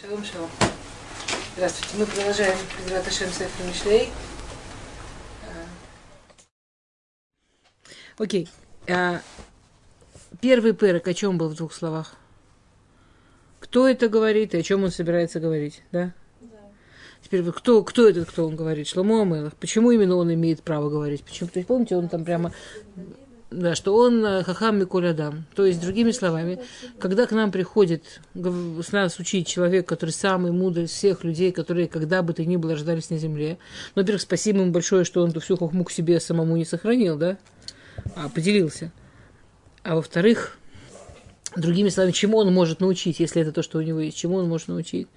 Шалом, шалом. Здравствуйте. Мы продолжаем Безрат Ашем Сефер Мишлей. Окей. А, первый пырок о чем был в двух словах? Кто это говорит и о чем он собирается говорить, да? Теперь кто, кто этот, кто он говорит? Шломо Амелах. Почему именно он имеет право говорить? Почему? То есть, помните, он там прямо да, что он э, хахам Микулядам. То есть, другими словами, когда к нам приходит с нас учить человек, который самый мудрый из всех людей, которые когда бы то ни было рождались на земле, ну, во-первых, спасибо ему большое, что он всю хохму к себе самому не сохранил, да, а поделился. А во-вторых, другими словами, чему он может научить, если это то, что у него есть, чему он может научить?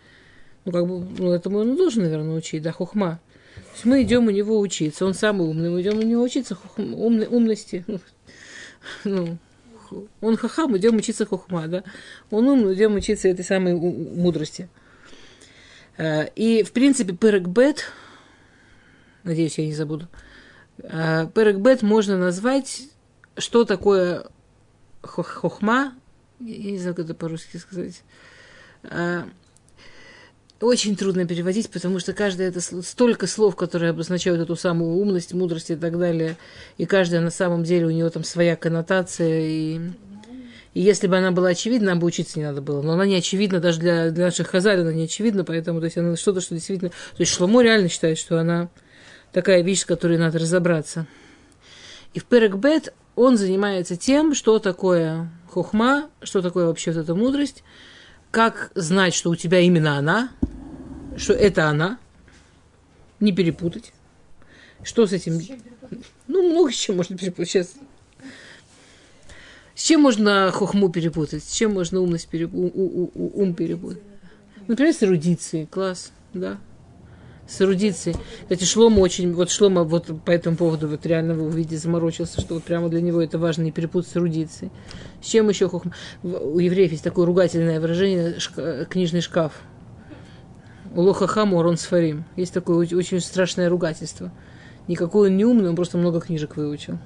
Ну, как бы, ну, этому он должен, наверное, научить, да, хохма. То есть мы идем у него учиться, он самый умный, мы идем у него учиться хохм, умной, умности, ну, он хахам, идем учиться хухма, да? Он умный, идем учиться этой самой мудрости. Э, и, в принципе, перекбет, надеюсь, я не забуду, э, перекбет можно назвать, что такое хохма, я не знаю, как это по-русски сказать, очень трудно переводить, потому что каждое это столько слов, которые обозначают эту самую умность, мудрость и так далее. И каждая на самом деле у нее там своя коннотация. И, и если бы она была очевидна, нам бы учиться не надо было. Но она не очевидна даже для, для наших хазаль, она не очевидна, поэтому то есть она что-то, что действительно... То есть Шломо реально считает, что она такая вещь, с которой надо разобраться. И в Перекбет он занимается тем, что такое хухма, что такое вообще вот эта мудрость, как знать, что у тебя именно она, что это она, не перепутать. Что с этим? Ну, много с чем можно перепутать. Сейчас. С чем можно хохму перепутать? С чем можно умность перепутать? ум перепутать? Например, с эрудицией. Класс, да. С эрудицией. Кстати, Шлома очень... Вот Шлома вот по этому поводу вот реально вы увидите заморочился, что вот прямо для него это важно не перепутать с эрудицией. С чем еще хохма? У евреев есть такое ругательное выражение книжный шкаф. Улоха хамор, он сфарим. Есть такое очень страшное ругательство. Никакой он не умный, он просто много книжек выучил.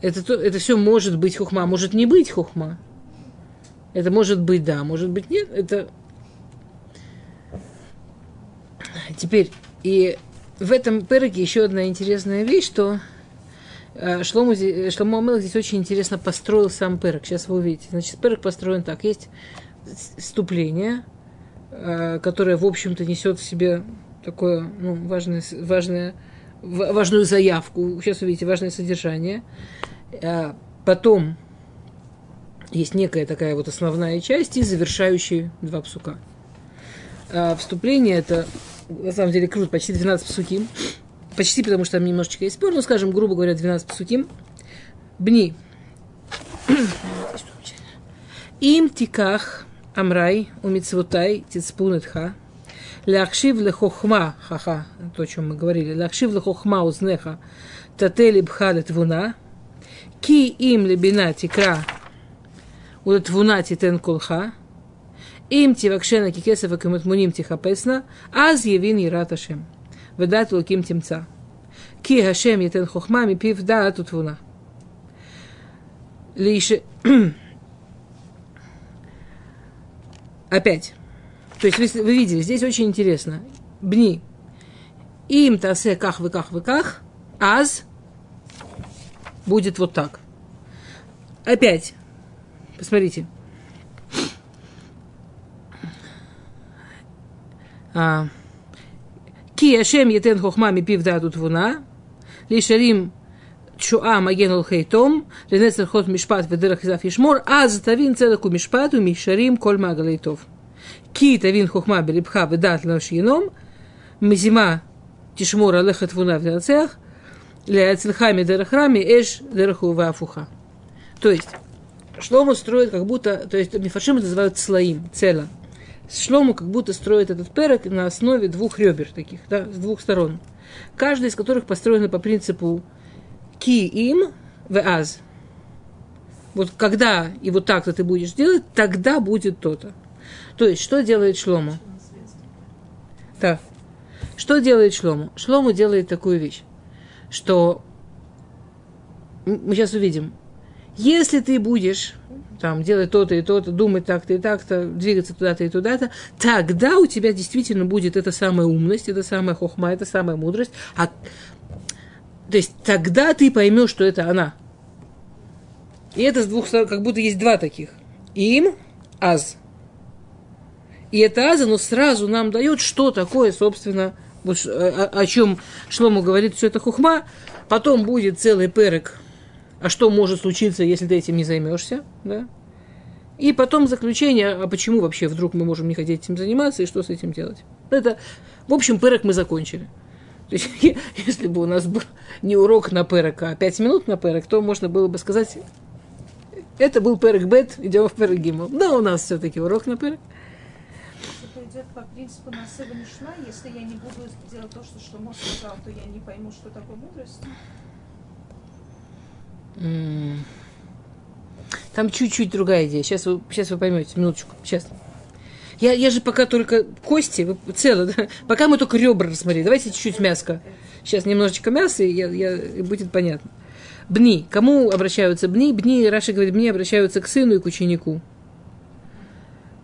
Это, то, это все может быть хухма, может не быть хухма. Это может быть да, может быть нет. Это теперь и в этом переке еще одна интересная вещь, что Э, Шлому, Шлому Амелах здесь очень интересно построил сам Перек. Сейчас вы увидите. Значит, Перек построен так. Есть вступление, э, которое, в общем-то, несет в себе такое ну, важное, важное, важную заявку. Сейчас увидите, важное содержание. Э, потом есть некая такая вот основная часть и завершающие два псука. Вступление это, на самом деле, круто, почти 12 псуки почти потому что там немножечко есть спор, но, скажем, грубо говоря, 12 псуким. Бни. Им тиках амрай умицвутай тицпунетха. Лахшив лехохма, ха-ха, то, о чем мы говорили, лахшив лехохма узнеха, татели бхалет вуна, ки им лебина тикра, Удат вунати тен колха. Им ти тивакшена кикесова ти хапесна, Аз явин ираташем. Ведат луким тимца, Ки Хашем етен хохма мипив даат утвуна. Лише... Опять. То есть вы, вы видели, здесь очень интересно. Бни. Им тасе ках вы ках вы ках. Аз будет вот так. Опять. Посмотрите. А. Ки Ашем Етен Хохмами Пивда Тутвуна, Лишарим Чуа Магенул Хейтом, Ренесер Хот Мишпат Ведерах Изав Ишмор, Аз Тавин Целаку Мишпату Мишарим Коль Магалейтов. Ки Тавин Хохма Берибха Ведат Лашином, Мизима Тишмора Лехат Вуна в Дерцех, Ля Цельхами Дерахрами Эш Дераху Вафуха. То есть, Шлому строит как будто, то есть мифашим называют слоим, цела – Шлому как будто строит этот перек на основе двух ребер таких, да, с двух сторон. Каждая из которых построена по принципу ки им в аз. Вот когда и вот так-то ты будешь делать, тогда будет то-то. То есть, что делает Шлому? Да. Что делает Шлому? Шлому делает такую вещь, что мы сейчас увидим. Если ты будешь там, делать то-то и то-то, думать так-то и так-то, двигаться туда-то и туда-то, тогда у тебя действительно будет эта самая умность, эта самая хохма, эта самая мудрость. А, то есть тогда ты поймешь, что это она. И это с двух сторон, как будто есть два таких. Им, аз. И это аз, оно сразу нам дает, что такое, собственно, вот, о, о чем Шлому говорит, все это хухма. Потом будет целый перек а что может случиться, если ты этим не займешься, да? И потом заключение, а почему вообще вдруг мы можем не хотеть этим заниматься и что с этим делать. Это, в общем, пырок мы закончили. То есть, если бы у нас был не урок на пырок, а пять минут на пырок, то можно было бы сказать, это был пырок бет, идем в пырок гимл. Да, у нас все-таки урок на пырок. По принципу насыба. Если я не буду делать то, что Шломо сказал, то я не пойму, что такое мудрость. Там чуть-чуть другая идея. Сейчас вы, сейчас вы поймете. Минуточку. Сейчас. Я, я же пока только кости, цело, да? пока мы только ребра рассмотрели. Давайте чуть-чуть мяска. Сейчас немножечко мяса, и, я, я, и будет понятно. Бни. Кому обращаются бни? Бни, Раша говорит, бни обращаются к сыну и к ученику.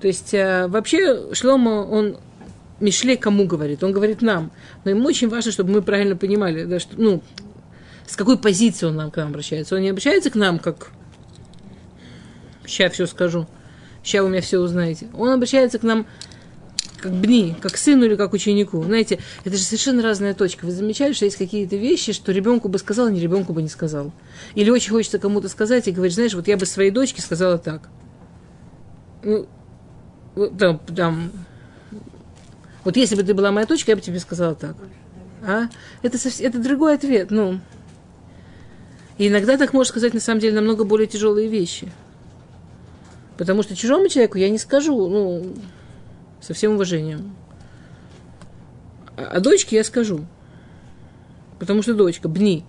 То есть, а, вообще, Шлома, он Мишле кому говорит? Он говорит нам. Но ему очень важно, чтобы мы правильно понимали, да, что, ну, с какой позиции он нам к нам обращается. Он не обращается к нам как сейчас все скажу, сейчас вы меня все узнаете. Он обращается к нам как бни, как сыну или как ученику. Знаете, это же совершенно разная точка. Вы замечали, что есть какие-то вещи, что ребенку бы сказал, а не ребенку бы не сказал. Или очень хочется кому-то сказать и говорить, знаешь, вот я бы своей дочке сказала так. Ну, там, там, вот если бы ты была моя дочка, я бы тебе сказала так. А? Это, совсем, это другой ответ. Ну, и иногда так можно сказать, на самом деле, намного более тяжелые вещи. Потому что чужому человеку я не скажу, ну, со всем уважением. А, а дочке я скажу. Потому что дочка, бни.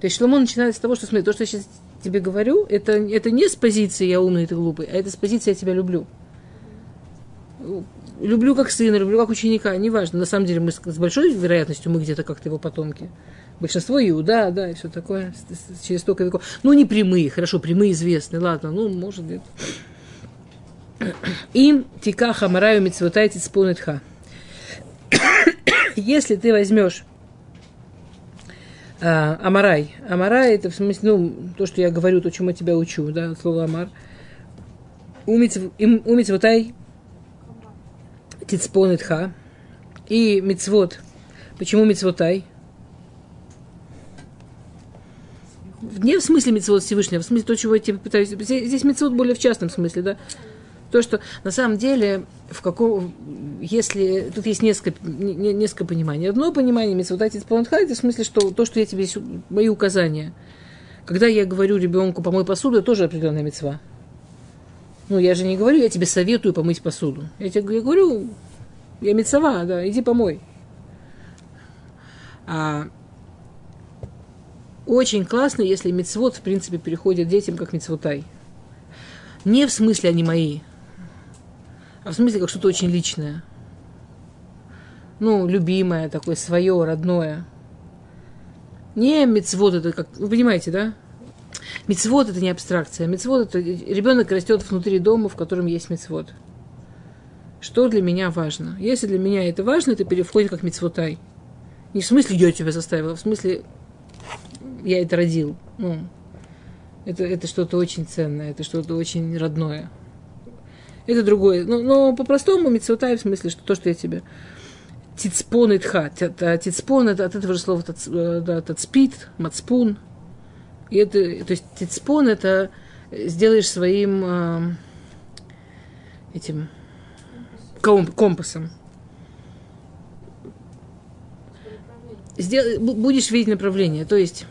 То есть Шломо начинает с того, что, смотри, то, что я сейчас тебе говорю, это, это не с позиции «я умный, ты глупый», а это с позиции «я тебя люблю». Люблю как сына, люблю как ученика, неважно. На самом деле мы с, большой вероятностью мы где-то как-то его потомки большинство Иуда, да, и все такое, через столько веков. Ну, не прямые, хорошо, прямые известны, ладно, ну, может быть. Им тика хамараю митцвотай тицпунетха. Если ты возьмешь а, Амарай. Амарай это в смысле, ну, то, что я говорю, то, чему я тебя учу, да, слово Амар. Тицпонетха. И мицвод. Почему мицвотай? не в смысле мецвод Всевышнего, в смысле то, чего я тебе пытаюсь... Здесь мецвод более в частном смысле, да. То, что на самом деле, в каком, если тут есть несколько, не, несколько пониманий. Одно понимание мецвод отец это в смысле, что то, что я тебе, мои указания. Когда я говорю ребенку помой посуду, тоже определенная мецва. Ну, я же не говорю, я тебе советую помыть посуду. Я тебе говорю, я мецова, да, иди помой. А очень классно, если мецвод, в принципе, переходит детям как мецвотай. Не в смысле они мои, а в смысле как что-то очень личное. Ну, любимое, такое свое, родное. Не мецвод это как... Вы понимаете, да? Мецвод это не абстракция. Мецвод это ребенок растет внутри дома, в котором есть мецвод. Что для меня важно? Если для меня это важно, это переходит как мецвотай. Не в смысле я тебя заставила, в смысле я это родил. Ну, это, это что-то очень ценное, это что-то очень родное. Это другое. Но, но по-простому мецвотай в смысле, что то, что я тебе... Тицпон и тха. Тицпон это от этого же слова э, да, тацпит, мацпун. И это, то есть тицпон это сделаешь своим э, этим компасом. Сдел, будешь видеть направление. То есть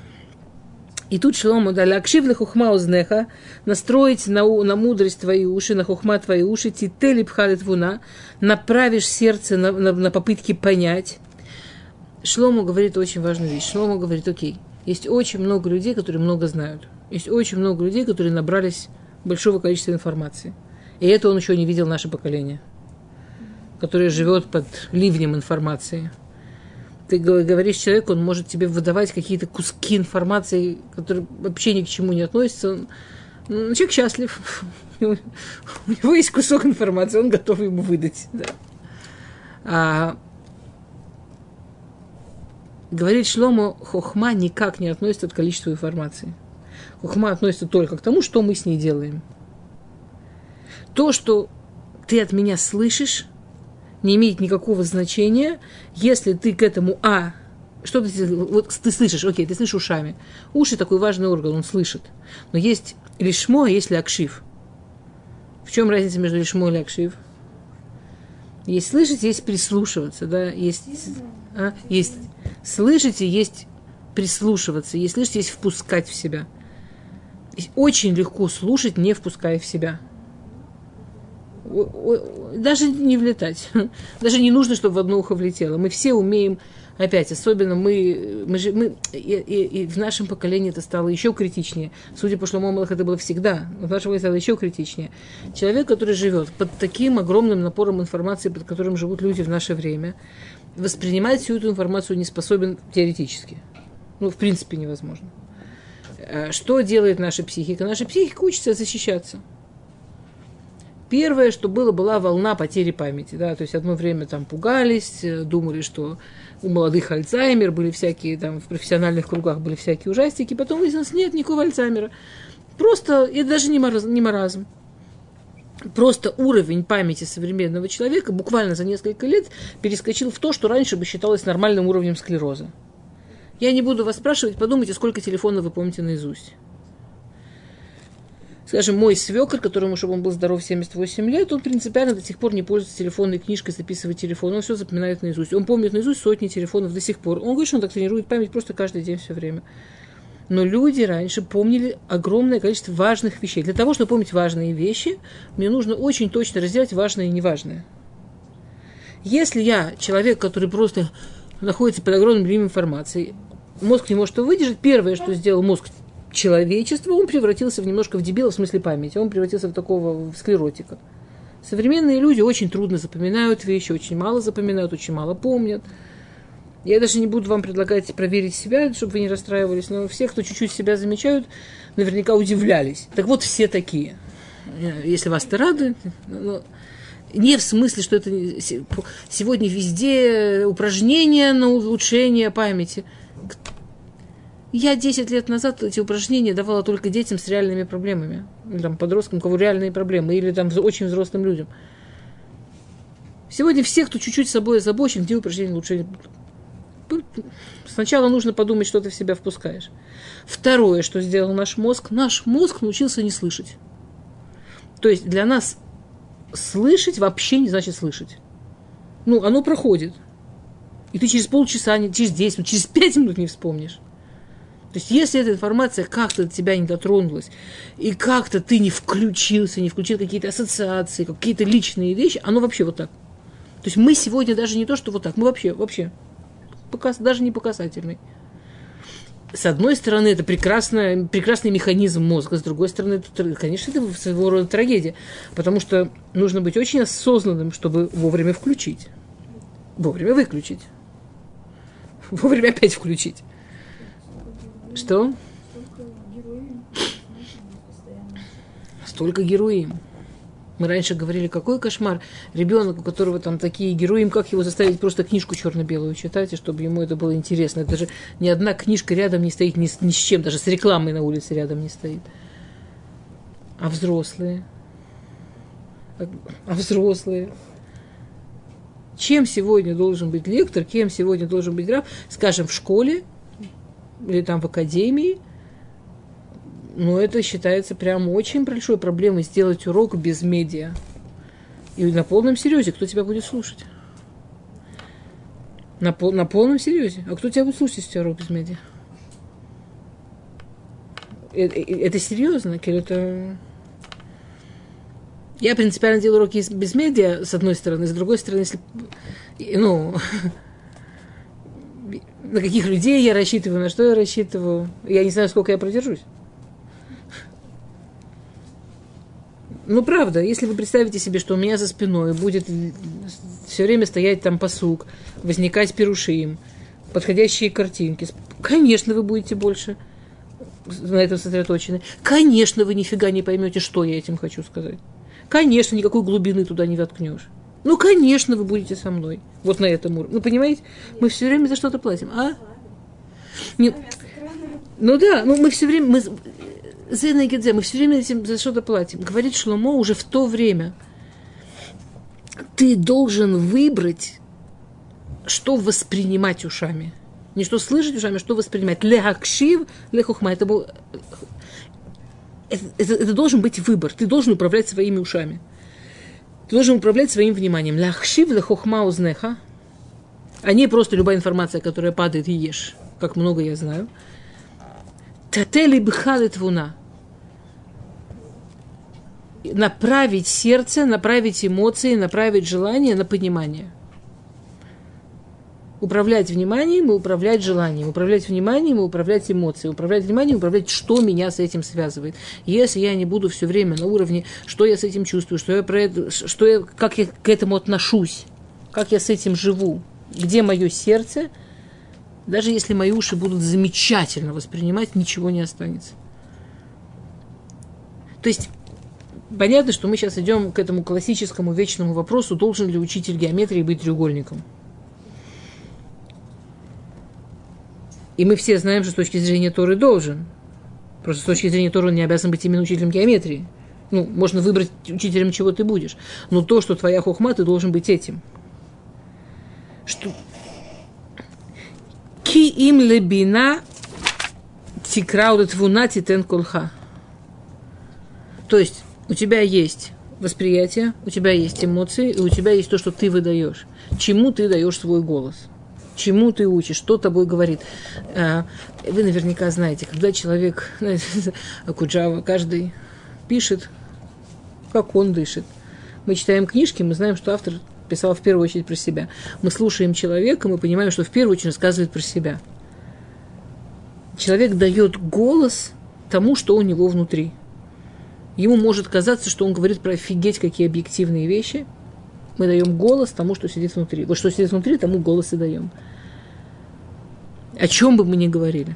и тут Шлому дали акшив хухма узнеха, настроить на, на мудрость твои уши, на хухма твои уши, тители пхалит вуна, направишь сердце на, на, на попытки понять. Шлому говорит очень важную вещь. Шлому говорит, окей, есть очень много людей, которые много знают. Есть очень много людей, которые набрались большого количества информации. И это он еще не видел наше поколение, которое живет под ливнем информации. ты говоришь человеку, он может тебе выдавать какие-то куски информации, которые вообще ни к чему не относятся. Он, ну, человек счастлив. У него есть кусок информации, он готов ему выдать. Да. А, говорит Шлому, хохма никак не относится к количеству информации. Хохма относится только к тому, что мы с ней делаем. То, что ты от меня слышишь, не имеет никакого значения, если ты к этому А, что ты, вот ты слышишь, окей, ты слышишь ушами. Уши такой важный орган, он слышит. Но есть лишмо, а есть лякшив. В чем разница между лишмо и лякшив? Есть слышать, есть прислушиваться, да, есть, а, есть слышать и есть прислушиваться, есть слышать, есть впускать в себя. Очень легко слушать, не впуская в себя даже не влетать. Даже не нужно, чтобы в одно ухо влетело. Мы все умеем, опять, особенно мы, мы, же, мы и, и, и в нашем поколении это стало еще критичнее. Судя по Шлому это было всегда, в нашем поколении стало еще критичнее. Человек, который живет под таким огромным напором информации, под которым живут люди в наше время, воспринимать всю эту информацию не способен теоретически. Ну, в принципе, невозможно. А что делает наша психика? Наша психика учится защищаться. Первое, что было, была волна потери памяти. Да? То есть одно время там пугались, э, думали, что у молодых Альцгеймер, были всякие там в профессиональных кругах были всякие ужастики. Потом выяснилось, нет никакого Альцгеймера. Просто, это даже не маразм, не маразм. Просто уровень памяти современного человека буквально за несколько лет перескочил в то, что раньше бы считалось нормальным уровнем склероза. Я не буду вас спрашивать, подумайте, сколько телефонов вы помните наизусть скажем, мой свекр, которому, чтобы он был здоров 78 лет, он принципиально до сих пор не пользуется телефонной книжкой, записывает телефон, он все запоминает наизусть. Он помнит наизусть сотни телефонов до сих пор. Он говорит, что он так тренирует память просто каждый день все время. Но люди раньше помнили огромное количество важных вещей. Для того, чтобы помнить важные вещи, мне нужно очень точно разделять важное и неважное. Если я человек, который просто находится под огромным объемом информации, мозг не может его выдержать, первое, что сделал мозг человечества, он превратился в немножко в дебила в смысле памяти, он превратился в такого в склеротика. Современные люди очень трудно запоминают вещи, очень мало запоминают, очень мало помнят. Я даже не буду вам предлагать проверить себя, чтобы вы не расстраивались, но все, кто чуть-чуть себя замечают, наверняка удивлялись. Так вот, все такие. Если вас это радует, ну, не в смысле, что это сегодня везде упражнения на улучшение памяти. Я 10 лет назад эти упражнения давала только детям с реальными проблемами. Или там, подросткам, у кого реальные проблемы. Или там очень взрослым людям. Сегодня все, кто чуть-чуть собой озабочен, где упражнения лучше... Сначала нужно подумать, что ты в себя впускаешь. Второе, что сделал наш мозг, наш мозг научился не слышать. То есть для нас слышать вообще не значит слышать. Ну, оно проходит. И ты через полчаса, через 10 минут, через 5 минут не вспомнишь. То есть, если эта информация как-то до тебя не дотронулась, и как-то ты не включился, не включил какие-то ассоциации, какие-то личные вещи, оно вообще вот так. То есть мы сегодня даже не то, что вот так, мы вообще, вообще, показ, даже не показательный. С одной стороны, это прекрасный, прекрасный механизм мозга, с другой стороны, это, конечно, это своего рода трагедия, потому что нужно быть очень осознанным, чтобы вовремя включить, вовремя выключить, вовремя опять включить. Что? Столько героев. Мы раньше говорили, какой кошмар. Ребенок, у которого там такие герои, как его заставить просто книжку черно-белую читать, и чтобы ему это было интересно. Это же ни одна книжка рядом не стоит ни с, ни с чем, даже с рекламой на улице рядом не стоит. А взрослые? А взрослые? Чем сегодня должен быть лектор, кем сегодня должен быть раб? Скажем, в школе или там в академии, но это считается прям очень большой проблемой сделать урок без медиа. И на полном серьезе, кто тебя будет слушать? На, пол, на полном серьезе. А кто тебя будет слушать, если у тебя урок без медиа? Это, э, это серьезно, или это... Я принципиально делаю уроки без медиа, с одной стороны, с другой стороны, если... Ну, на каких людей я рассчитываю, на что я рассчитываю. Я не знаю, сколько я продержусь. Ну, правда, если вы представите себе, что у меня за спиной будет все время стоять там посук, возникать перушим, подходящие картинки. Конечно, вы будете больше на этом сосредоточены. Конечно, вы нифига не поймете, что я этим хочу сказать. Конечно, никакой глубины туда не воткнешь. Ну, конечно, вы будете со мной. Вот на этом уровне. Ну, понимаете, мы все время за что-то платим. А? Не, ну да, ну мы все время, мы, Зена и Гедзе, мы все время этим за что-то платим. Говорит Шломо уже в то время. Ты должен выбрать, что воспринимать ушами. Не что слышать ушами, а что воспринимать. Лехакшив, лехухма. Это, был, это, это, это должен быть выбор. Ты должен управлять своими ушами. Ты должен управлять своим вниманием. Лахшив, лехухма узнеха. А не просто любая информация, которая падает и ешь, как много я знаю. Татели бхалы твуна. Направить сердце, направить эмоции, направить желание на понимание. Управлять вниманием и управлять желанием. Управлять вниманием и управлять эмоцией. Управлять вниманием и управлять, что меня с этим связывает. Если я не буду все время на уровне, что я с этим чувствую, что я про это, что я, как я к этому отношусь, как я с этим живу, где мое сердце – даже если мои уши будут замечательно воспринимать, ничего не останется. То есть, понятно, что мы сейчас идем к этому классическому вечному вопросу, должен ли учитель геометрии быть треугольником. И мы все знаем, что с точки зрения Торы должен. Просто с точки зрения Торы он не обязан быть именно учителем геометрии. Ну, можно выбрать учителем, чего ты будешь. Но то, что твоя хохма, ты должен быть этим. Что, им лебина тикрауда твуна титен колха. То есть у тебя есть восприятие, у тебя есть эмоции, и у тебя есть то, что ты выдаешь. Чему ты даешь свой голос? Чему ты учишь? Что тобой говорит? А, вы наверняка знаете, когда человек, Куджава, каждый пишет, как он дышит. Мы читаем книжки, мы знаем, что автор писал в первую очередь про себя. Мы слушаем человека, мы понимаем, что в первую очередь рассказывает про себя. Человек дает голос тому, что у него внутри. Ему может казаться, что он говорит про офигеть какие объективные вещи. Мы даем голос тому, что сидит внутри. Вот что сидит внутри, тому голос и даем. О чем бы мы ни говорили.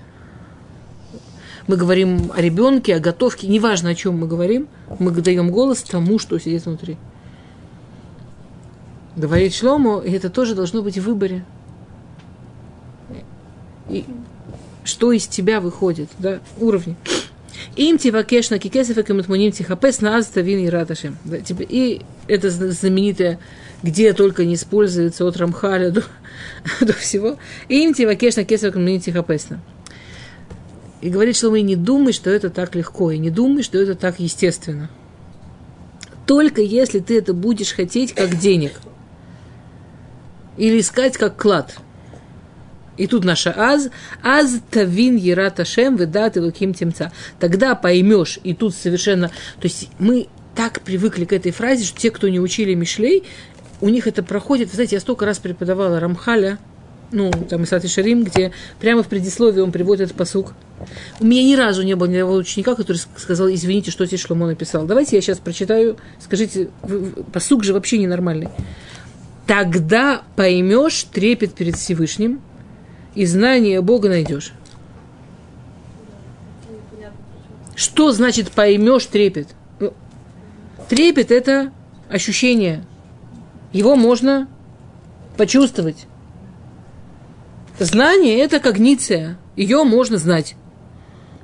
Мы говорим о ребенке, о готовке, неважно, о чем мы говорим, мы даем голос тому, что сидит внутри говорит Шлому, и это тоже должно быть в выборе. И что из тебя выходит, да, уровни. Им тивакешна кикесев и каматмуним тихапес на азтавин и раташем. И это знаменитое, где только не используется от Рамхаля до, до всего. Им тивакешна кесев каматмуним тихапесна. И говорит, что мы не думай, что это так легко, и не думай, что это так естественно. Только если ты это будешь хотеть как денег – или искать как клад. И тут наша аз, аз тавин ерат ашем ведат луким темца. Тогда поймешь, и тут совершенно... То есть мы так привыкли к этой фразе, что те, кто не учили Мишлей, у них это проходит. Вы знаете, я столько раз преподавала Рамхаля, ну, там, Исат Шарим, где прямо в предисловии он приводит этот посук. У меня ни разу не было ни одного ученика, который сказал, извините, что здесь Шломо написал. Давайте я сейчас прочитаю, скажите, посук же вообще ненормальный тогда поймешь трепет перед Всевышним и знание Бога найдешь. Что значит поймешь трепет? Ну, трепет – это ощущение. Его можно почувствовать. Знание – это когниция. Ее можно знать.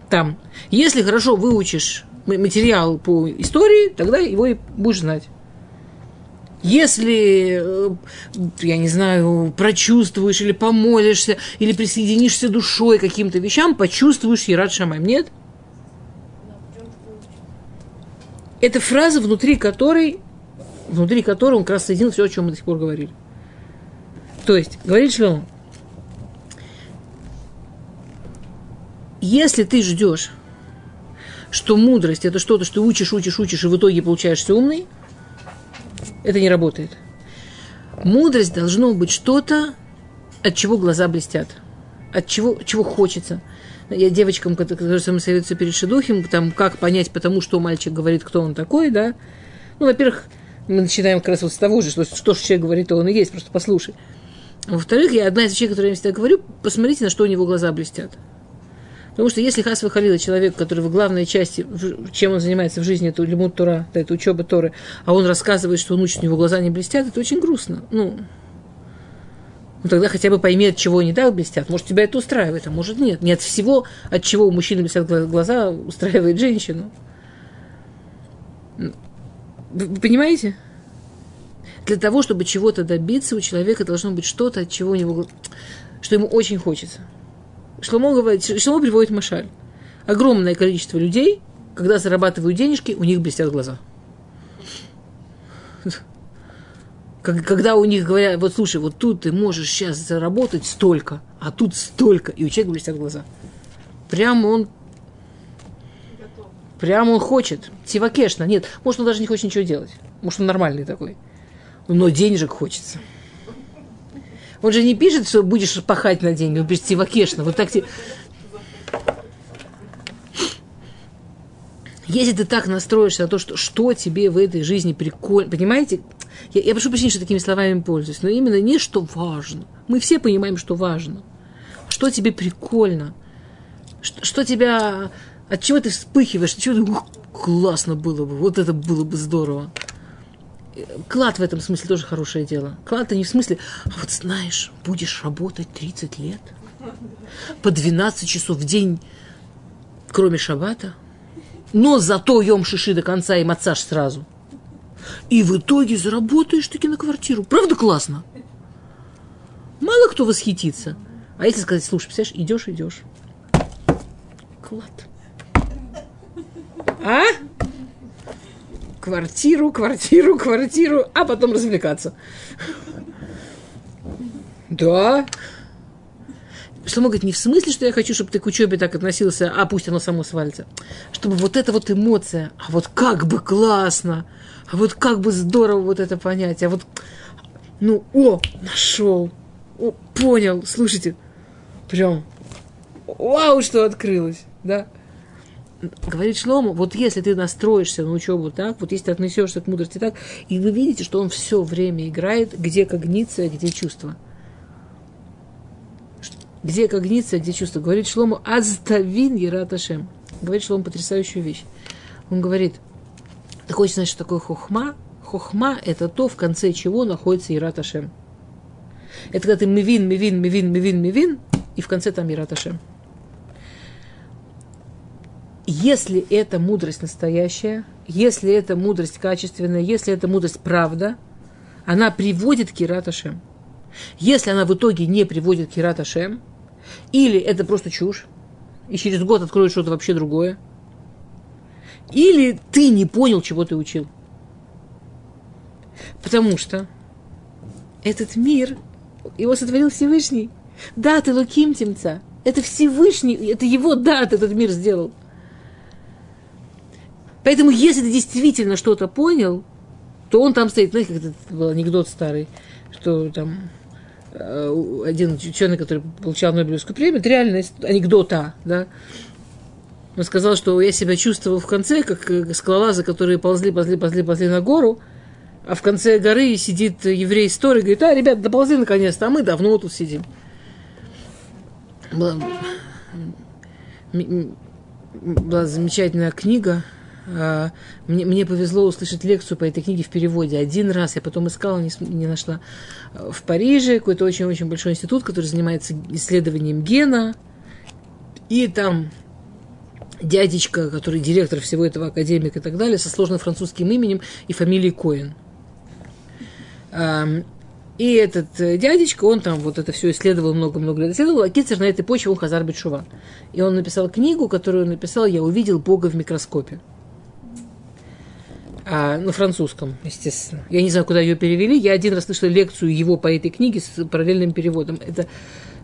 Там. Если хорошо выучишь материал по истории, тогда его и будешь знать. Если, э, я не знаю, прочувствуешь или помолишься, или присоединишься душой к каким-то вещам, почувствуешь Ерат Шамайм. Нет? Это фраза, внутри которой, внутри которой он как раз соединил все, о чем мы до сих пор говорили. То есть, говорит Шлем, если ты ждешь, что мудрость это что-то, что учишь, учишь, учишь, и в итоге получаешься умный – это не работает. Мудрость должно быть что-то, от чего глаза блестят, от чего, чего хочется. Я девочкам, которые самосоветуются перед шедухим, там, как понять, потому что мальчик говорит, кто он такой, да. Ну, во-первых, мы начинаем как раз вот с того же, что, что же человек говорит, то он и есть, просто послушай. Во-вторых, я одна из вещей, которые я всегда говорю, посмотрите, на что у него глаза блестят. Потому что если Хас Халила человек, который в главной части, чем он занимается в жизни, это лимут Тора, это учеба Торы, а он рассказывает, что он учит, у него глаза не блестят, это очень грустно. Ну, ну тогда хотя бы пойми, от чего они так блестят. Может, тебя это устраивает, а может нет. Не от всего, от чего у мужчины блестят глаза, устраивает женщину. Вы понимаете? Для того, чтобы чего-то добиться, у человека должно быть что-то, от чего у него, что ему очень хочется. Шломо, говорит, Шломо приводит Машаль. Огромное количество людей, когда зарабатывают денежки, у них блестят глаза. Когда у них говорят, вот слушай, вот тут ты можешь сейчас заработать столько, а тут столько, и у человека блестят глаза. Прямо он Прямо он хочет. Тивакешна. Нет, может, он даже не хочет ничего делать. Может, он нормальный такой. Но денежек хочется. Он же не пишет, что будешь пахать на деньги, он пишет Тивакешна. Вот так тебе... Если ты так настроишься на то, что, что тебе в этой жизни прикольно, понимаете? Я, я прошу прощения, что такими словами пользуюсь, но именно не что важно. Мы все понимаем, что важно. Что тебе прикольно? Что, что тебя... От чего ты вспыхиваешь? От чего ты... Классно было бы, вот это было бы здорово. Клад в этом смысле тоже хорошее дело. Клад это не в смысле, а вот знаешь, будешь работать 30 лет, по 12 часов в день, кроме шабата, но зато ем шиши до конца и мацаж сразу. И в итоге заработаешь таки на квартиру. Правда классно? Мало кто восхитится. А если сказать, слушай, представляешь, идешь, идешь. Клад. А? Квартиру, квартиру, квартиру, а потом развлекаться. Да. Что говорит, не в смысле, что я хочу, чтобы ты к учебе так относился, а пусть оно само свалится. Чтобы вот эта вот эмоция, а вот как бы классно, а вот как бы здорово вот это понять, а вот, ну, о, нашел, о, понял, слушайте, прям, вау, что открылось, да говорит Шлому, вот если ты настроишься на учебу так, вот если ты отнесешься к мудрости так, и вы видите, что он все время играет, где когниция, где чувство. Где когниция, где чувство. Говорит Шлому, азтавин ераташем. Говорит Шлому потрясающую вещь. Он говорит, ты хочешь знать, что такое хохма? Хохма – это то, в конце чего находится Ираташем. Это когда ты мивин, мивин, мивин, мивин, мивин, и в конце там Ираташем если это мудрость настоящая, если это мудрость качественная, если это мудрость правда, она приводит к Кираташем. Если она в итоге не приводит к Кираташем, или это просто чушь, и через год откроет что-то вообще другое, или ты не понял, чего ты учил. Потому что этот мир, его сотворил Всевышний. Да, ты Луким Тимца. Это Всевышний, это его дат этот мир сделал. Поэтому, если ты действительно что-то понял, то он там стоит, знаете, как это был анекдот старый, что там э, один ученый, который получал Нобелевскую премию, это реально анекдота, да, он сказал, что я себя чувствовал в конце, как э, скалолазы, которые ползли, ползли, ползли, ползли на гору, а в конце горы сидит еврей-историк говорит, а, ребят, доползли наконец-то, а мы давно тут сидим. Была, была замечательная книга мне, мне повезло услышать лекцию по этой книге в переводе. Один раз я потом искала, не, не нашла. В Париже какой-то очень-очень большой институт, который занимается исследованием гена. И там дядечка, который директор всего этого академика и так далее, со сложным французским именем и фамилией Коэн. И этот э, дядечка, он там вот это все исследовал, много-много лет исследовал, а Кицер на этой почве он Хазар Бетшува. И он написал книгу, которую он написал «Я увидел Бога в микроскопе» а, на французском, естественно. Я не знаю, куда ее перевели. Я один раз слышала лекцию его по этой книге с параллельным переводом. Это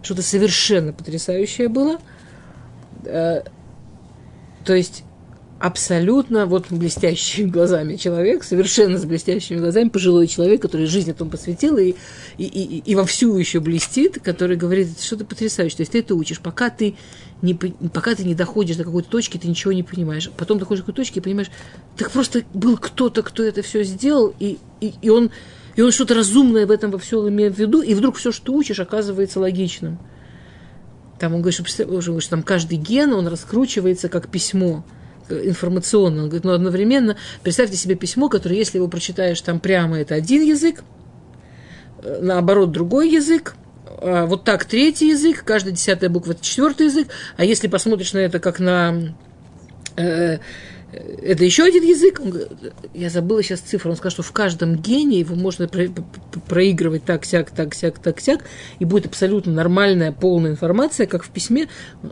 что-то совершенно потрясающее было. А, то есть абсолютно вот блестящими глазами человек, совершенно с блестящими глазами, пожилой человек, который жизнь этому посвятил и, и, и, и вовсю еще блестит, который говорит, что-то потрясающее. То есть ты это учишь, пока ты не, пока ты не доходишь до какой-то точки, ты ничего не понимаешь. Потом доходишь до какой-то точки и понимаешь, так просто был кто-то, кто это все сделал, и, и, и он И он что-то разумное в этом во всем имеет в виду, и вдруг все, что учишь, оказывается логичным. Там он говорит, что, он что там каждый ген, он раскручивается как письмо информационно. Он говорит, но одновременно представьте себе письмо, которое, если его прочитаешь там прямо, это один язык, э, наоборот, другой язык, вот так третий язык, каждая десятая буква это четвертый язык, а если посмотришь на это как на э, это еще один язык. Я забыла сейчас цифру. Он сказал, что в каждом гене его можно про, проигрывать так, сяк, так, сяк, так, сяк, и будет абсолютно нормальная, полная информация, как в письме.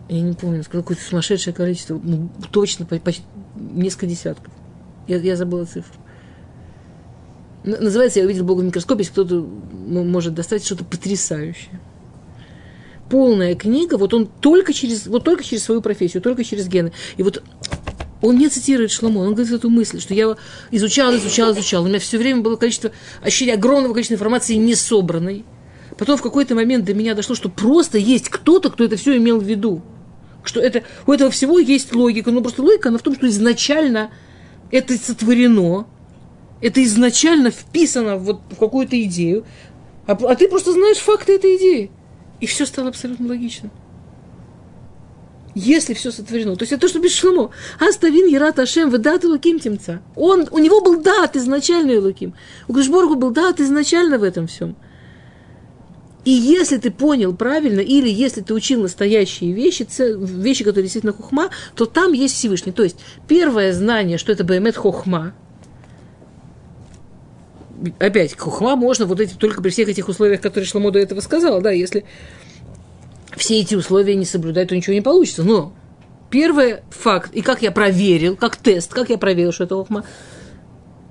Я не помню, какое-то сумасшедшее количество, ну, точно почти несколько десятков. Я, я забыла цифру. Называется «Я увидел Бога в микроскопе», если кто-то может достать что-то потрясающее. Полная книга, вот он только через, вот только через свою профессию, только через гены. И вот он не цитирует Шломо, он говорит эту мысль, что я изучал, изучал, изучал. У меня все время было количество, ощущение огромного количества информации не собранной. Потом в какой-то момент до меня дошло, что просто есть кто-то, кто это все имел в виду. Что это, у этого всего есть логика. Но просто логика, она в том, что изначально это сотворено, это изначально вписано вот в какую-то идею, а, а ты просто знаешь факты этой идеи. И все стало абсолютно логичным если все сотворено. То есть это то, что без шломо. Аставин Ярат Ашем, вы дат Луким темца. Он, у него был дат изначально Луким. У Гашборгу был дат изначально в этом всем. И если ты понял правильно, или если ты учил настоящие вещи, вещи, которые действительно хухма, то там есть Всевышний. То есть первое знание, что это Баймет хухма, опять, хухма можно вот эти, только при всех этих условиях, которые Шломо до этого сказал, да, если все эти условия не соблюдать, то ничего не получится. Но первый факт, и как я проверил, как тест, как я проверил, что это Охма,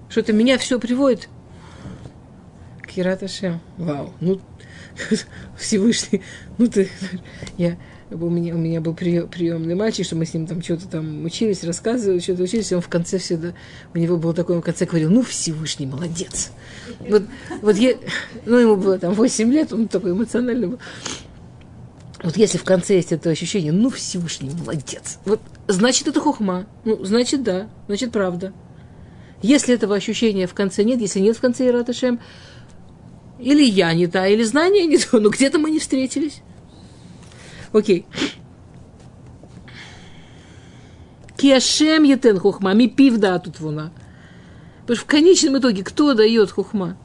что это меня все приводит к Ираташе. Вау, ну, Всевышний, ну ты, я, у меня, у меня был прием, приемный мальчик, что мы с ним там что-то там учились, рассказывали, что-то учились, и он в конце всегда, у него был такой, он в конце говорил, ну, Всевышний, молодец. Вот, вот я, ну, ему было там 8 лет, он такой эмоциональный был. Вот если в конце есть это ощущение, ну, Всевышний, молодец. Вот, значит, это хухма. Ну, значит, да, значит, правда. Если этого ощущения в конце нет, если нет в конце Ираташем, или я не та, или знание не то, но где-то мы не встретились. Окей. Киашем етен хухма, ми пивда тут вона. Потому что в конечном итоге кто дает хухма?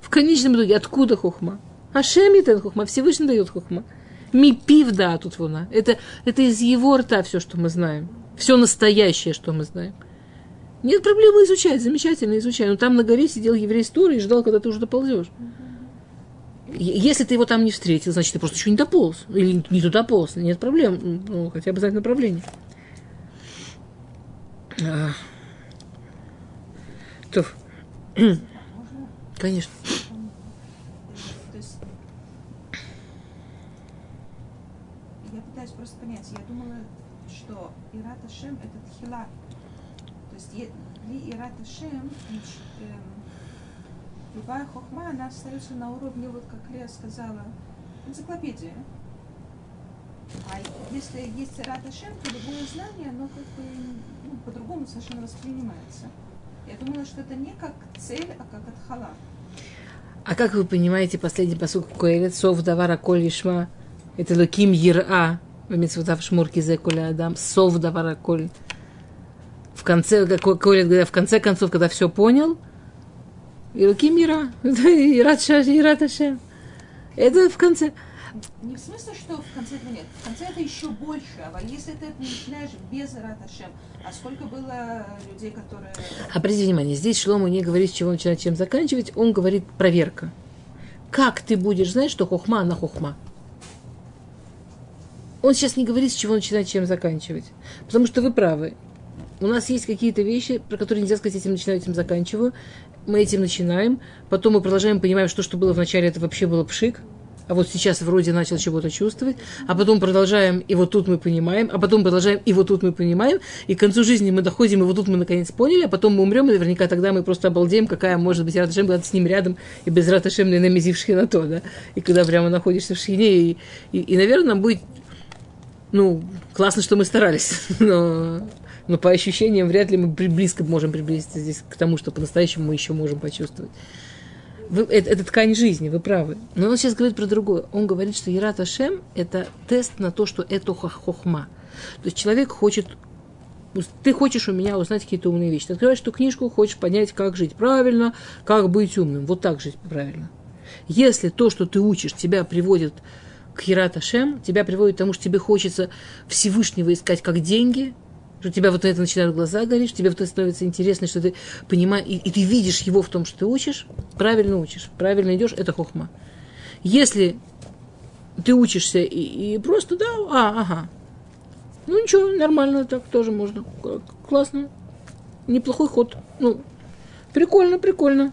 В конечном итоге откуда хухма? Ашем етен хухма, Всевышний дает хухма. Мипив, да, тут вона. Это, это из его рта все, что мы знаем. Все настоящее, что мы знаем. Нет проблемы изучать, замечательно изучай. Но там на горе сидел еврей Стура и ждал, когда ты уже доползешь. Если ты его там не встретил, значит, ты просто еще не дополз. Или не туда полз. Нет проблем. Ну, хотя бы знать направление. А. То. Конечно. Ашем это тхила. То есть ли Ират Ашем, эм, любая хохма, она остается на уровне, вот как Лея сказала, энциклопедия. А если есть Ират Ашем, то любое знание, оно как бы ну, по-другому совершенно воспринимается. Я думала, что это не как цель, а как отхала. А как вы понимаете последний посуд Коэлет, Сов Давара Коль Ишма, это Луким Ира, Бамитсватав шмурки за коля адам, сов давара коль. В конце, как Коля в конце концов, когда все понял, и руки мира, и рад Ашем. Это в конце. Не в смысле, что в конце этого нет. В конце это еще больше. А если ты это начинаешь без Рат Ашем, а сколько было людей, которые... Обратите внимание, здесь Шлому не говорит, с чего начинать, чем заканчивать. Он говорит проверка. Как ты будешь знать, что хохма, она хохма? Он сейчас не говорит, с чего начинать, чем заканчивать. Потому что вы правы. У нас есть какие-то вещи, про которые нельзя сказать, этим начинаю, этим заканчиваю. Мы этим начинаем. Потом мы продолжаем, понимаем, что, что было в начале, это вообще было пшик. А вот сейчас вроде начал чего-то чувствовать, а потом продолжаем, и вот тут мы понимаем, а потом продолжаем, и вот тут мы понимаем, и к концу жизни мы доходим, и вот тут мы наконец поняли, а потом мы умрем, и наверняка тогда мы просто обалдеем, какая может быть Раташем, когда ты с ним рядом, и без Раташем не намези в шхинато, да, и когда прямо находишься в шхине, и, и, и, наверное, нам будет ну, классно, что мы старались, но, но по ощущениям вряд ли мы близко можем приблизиться здесь к тому, что по-настоящему мы еще можем почувствовать. Вы, это, это ткань жизни, вы правы. Но он сейчас говорит про другое. Он говорит, что Ират Ашем – это тест на то, что это хохма. То есть человек хочет ты хочешь у меня узнать какие-то умные вещи. Ты открываешь эту книжку, хочешь понять, как жить правильно, как быть умным. Вот так жить правильно. Если то, что ты учишь, тебя приводит к Хират Ашем, тебя приводит к тому, что тебе хочется Всевышнего искать как деньги, у тебя вот это начинают глаза гореть, тебе вот это становится интересно, что ты понимаешь, и, и ты видишь его в том, что ты учишь, правильно учишь, правильно идешь, это хохма. Если ты учишься и, и просто, да, а, ага, ну ничего, нормально, так тоже можно, классно, неплохой ход, ну, прикольно, прикольно.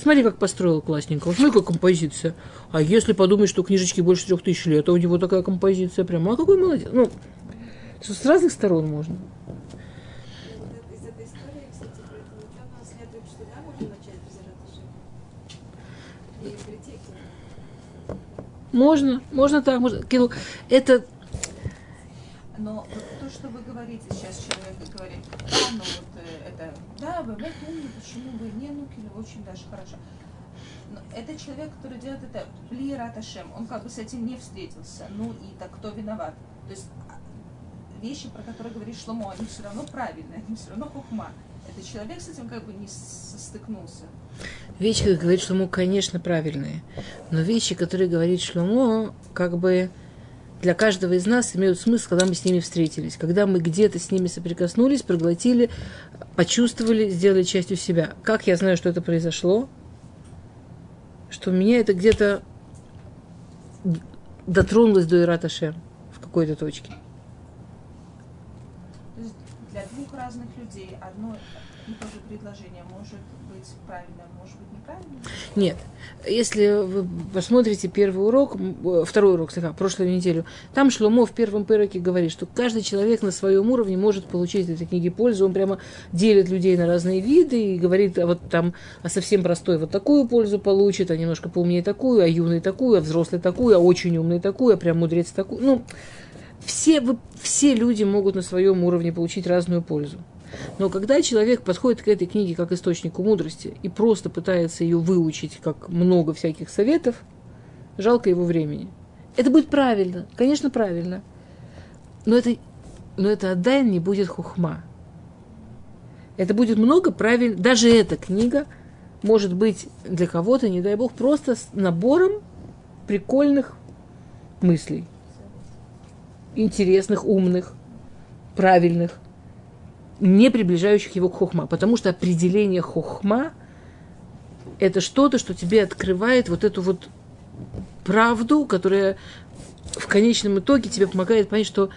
Смотри, как построил классненько. Смотри, какая композиция. А если подумать, что книжечки больше трех тысяч лет, а у него такая композиция прямо, а какой молодец. Ну, с разных сторон можно. Можно, можно так, можно. Это но то, что вы говорите, сейчас человек говорит, да, ну вот э, это, да, вы умный, почему вы не нукили, очень даже хорошо. Но это человек, который делает это плираташем, он как бы с этим не встретился. Ну и так кто виноват? То есть вещи, про которые говорит Шломо, они все равно правильные, они все равно хухма. Это человек с этим как бы не состыкнулся. Вещи, как говорит Шломо, конечно, правильные. Но вещи, которые говорит Шломо, как бы для каждого из нас имеют смысл, когда мы с ними встретились, когда мы где-то с ними соприкоснулись, проглотили, почувствовали, сделали частью себя. Как я знаю, что это произошло? Что у меня это где-то дотронулось до Ирата Шем в какой-то точке. Для двух разных людей одно и то же предложение может быть правильным, может быть неправильным? Нет. Если вы посмотрите первый урок, второй урок, слегка, прошлую неделю, там Шломо в первом пыроке говорит, что каждый человек на своем уровне может получить этой книги пользу. Он прямо делит людей на разные виды и говорит, а вот там а совсем простой вот такую пользу получит, а немножко поумнее такую, а юный такую, а взрослый такую, а очень умный такую, а прям мудрец такую. Ну, все, все люди могут на своем уровне получить разную пользу. Но когда человек подходит к этой книге как источнику мудрости и просто пытается ее выучить, как много всяких советов, жалко его времени. Это будет правильно, конечно, правильно. Но это, но это отдай не будет хухма. Это будет много правильно. Даже эта книга может быть для кого-то, не дай бог, просто с набором прикольных мыслей. Интересных, умных, правильных не приближающих его к хохма, потому что определение хохма – это что-то, что тебе открывает вот эту вот правду, которая в конечном итоге тебе помогает понять, что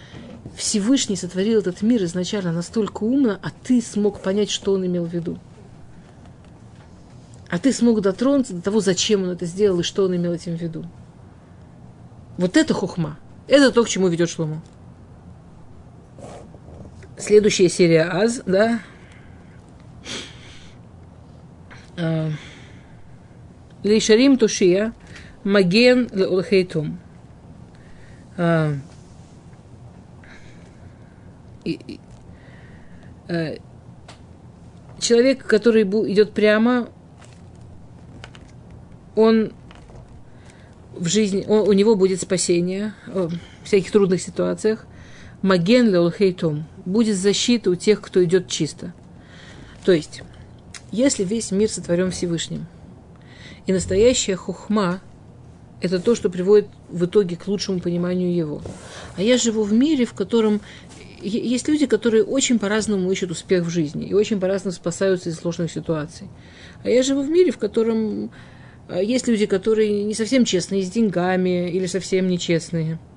Всевышний сотворил этот мир изначально настолько умно, а ты смог понять, что он имел в виду. А ты смог дотронуться до того, зачем он это сделал и что он имел этим в виду. Вот это хохма. Это то, к чему ведет Шломо. Следующая серия Аз, да. А, Лейшарим Тушия, Маген Леолхейтум. А, а, человек, который идет прямо, он в жизни, у него будет спасение в всяких трудных ситуациях. Маген леолхейтом. Будет защита у тех, кто идет чисто. То есть, если весь мир сотворен Всевышним, и настоящая хухма – это то, что приводит в итоге к лучшему пониманию его. А я живу в мире, в котором есть люди, которые очень по-разному ищут успех в жизни и очень по-разному спасаются из сложных ситуаций. А я живу в мире, в котором а, есть люди, которые не совсем честные с деньгами или совсем нечестные –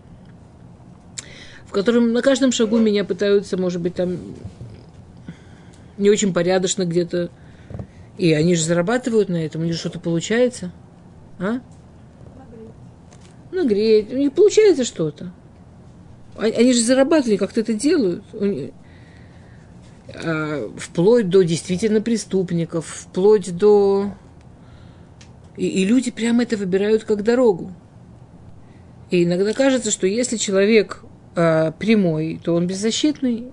в котором на каждом шагу меня пытаются, может быть, там не очень порядочно где-то. И они же зарабатывают на этом, у них что-то получается. А? Нагреть. У них получается что-то. Они же зарабатывают, как-то это делают. А, вплоть до действительно преступников, вплоть до... И, и люди прямо это выбирают как дорогу. И иногда кажется, что если человек э, прямой, то он беззащитный.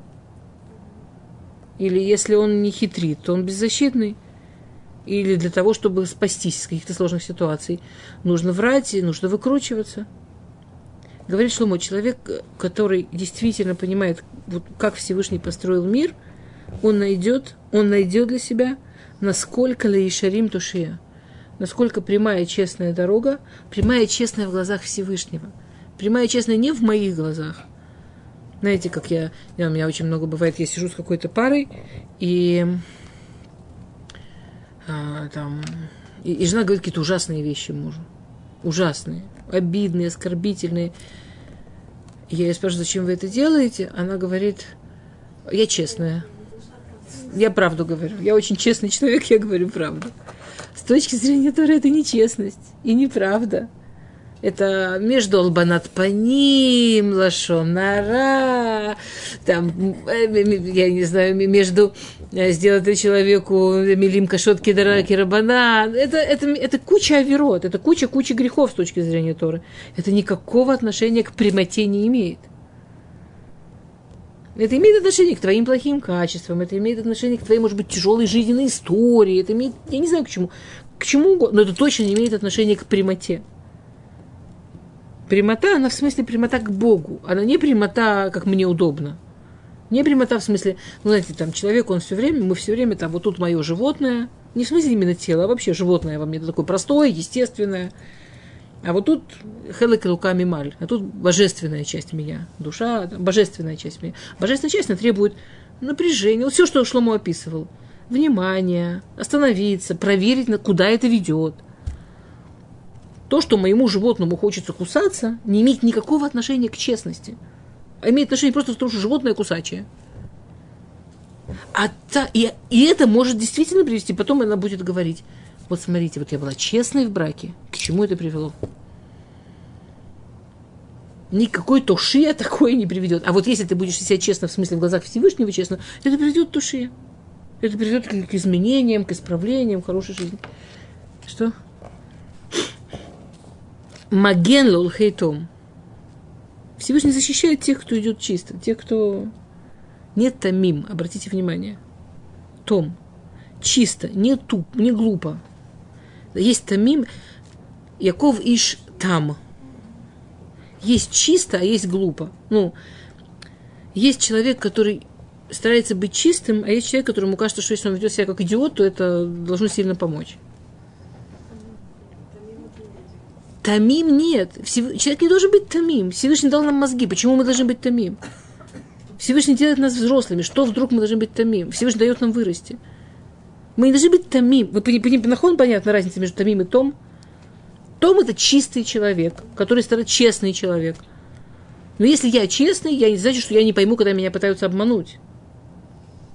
Или если он не хитрит, то он беззащитный. или для того, чтобы спастись из каких-то сложных ситуаций, нужно врать, нужно выкручиваться. Говорит Шломо, человек, который действительно понимает, вот как Всевышний построил мир, он найдет, он найдет для себя, насколько лаишарим тушия, насколько прямая честная дорога, прямая честная в глазах Всевышнего. Прямая честная не в моих глазах. Знаете, как я, я у меня очень много бывает, я сижу с какой-то парой, и а, там, и, и жена говорит какие-то ужасные вещи мужу. Ужасные, обидные, оскорбительные. Я ее спрашиваю, зачем вы это делаете? Она говорит, я честная. Я правду говорю. Я очень честный человек, я говорю правду. С точки зрения Тора это нечестность и неправда. Это между албанат паним, лашонара, там, э, я не знаю, между э, сделать человеку милим кашотки дараки рабана. Это, это, это куча оверот, это куча-куча грехов с точки зрения Торы. Это никакого отношения к прямоте не имеет. Это имеет отношение к твоим плохим качествам, это имеет отношение к твоей, может быть, тяжелой жизненной истории, это имеет, я не знаю к чему, к чему угодно, но это точно не имеет отношения к прямоте. Прямота, она в смысле прямота к Богу, она не прямота, как мне удобно. Не прямота в смысле, ну, знаете, там, человек, он все время, мы все время, там, вот тут мое животное, не в смысле именно тело, а вообще животное во мне, такое простое, естественное. А вот тут хелек руками маль, а тут божественная часть меня, душа, божественная часть меня. Божественная часть она требует напряжения, вот все, что Шломо описывал. Внимание, остановиться, проверить, куда это ведет – то, что моему животному хочется кусаться, не имеет никакого отношения к честности. А имеет отношение просто к тому, что животное кусачее. А та, и, и это может действительно привести. Потом она будет говорить, вот смотрите, вот я была честной в браке. К чему это привело? Никакой тушия такое не приведет. А вот если ты будешь себя честно, в смысле в глазах Всевышнего честно, это приведет к тушия. Это приведет к изменениям, к исправлениям, к хорошей жизни. Что? Маген лулхейтом. Всевышний защищает тех, кто идет чисто, тех, кто нет тамим, обратите внимание. Том. Чисто, не туп, не глупо. Есть тамим, Яков иш там. Есть чисто, а есть глупо. Ну, есть человек, который старается быть чистым, а есть человек, которому кажется, что если он ведет себя как идиот, то это должно сильно помочь. Тамим нет. Человек не должен быть тамим. Всевышний дал нам мозги. Почему мы должны быть тамим? Всевышний делает нас взрослыми. Что вдруг мы должны быть тамим? Всевышний дает нам вырасти. Мы не должны быть тамим. Вы понимаете, понятна разница между тамим и том? Том – это чистый человек, который старается честный человек. Но если я честный, я не значит, что я не пойму, когда меня пытаются обмануть.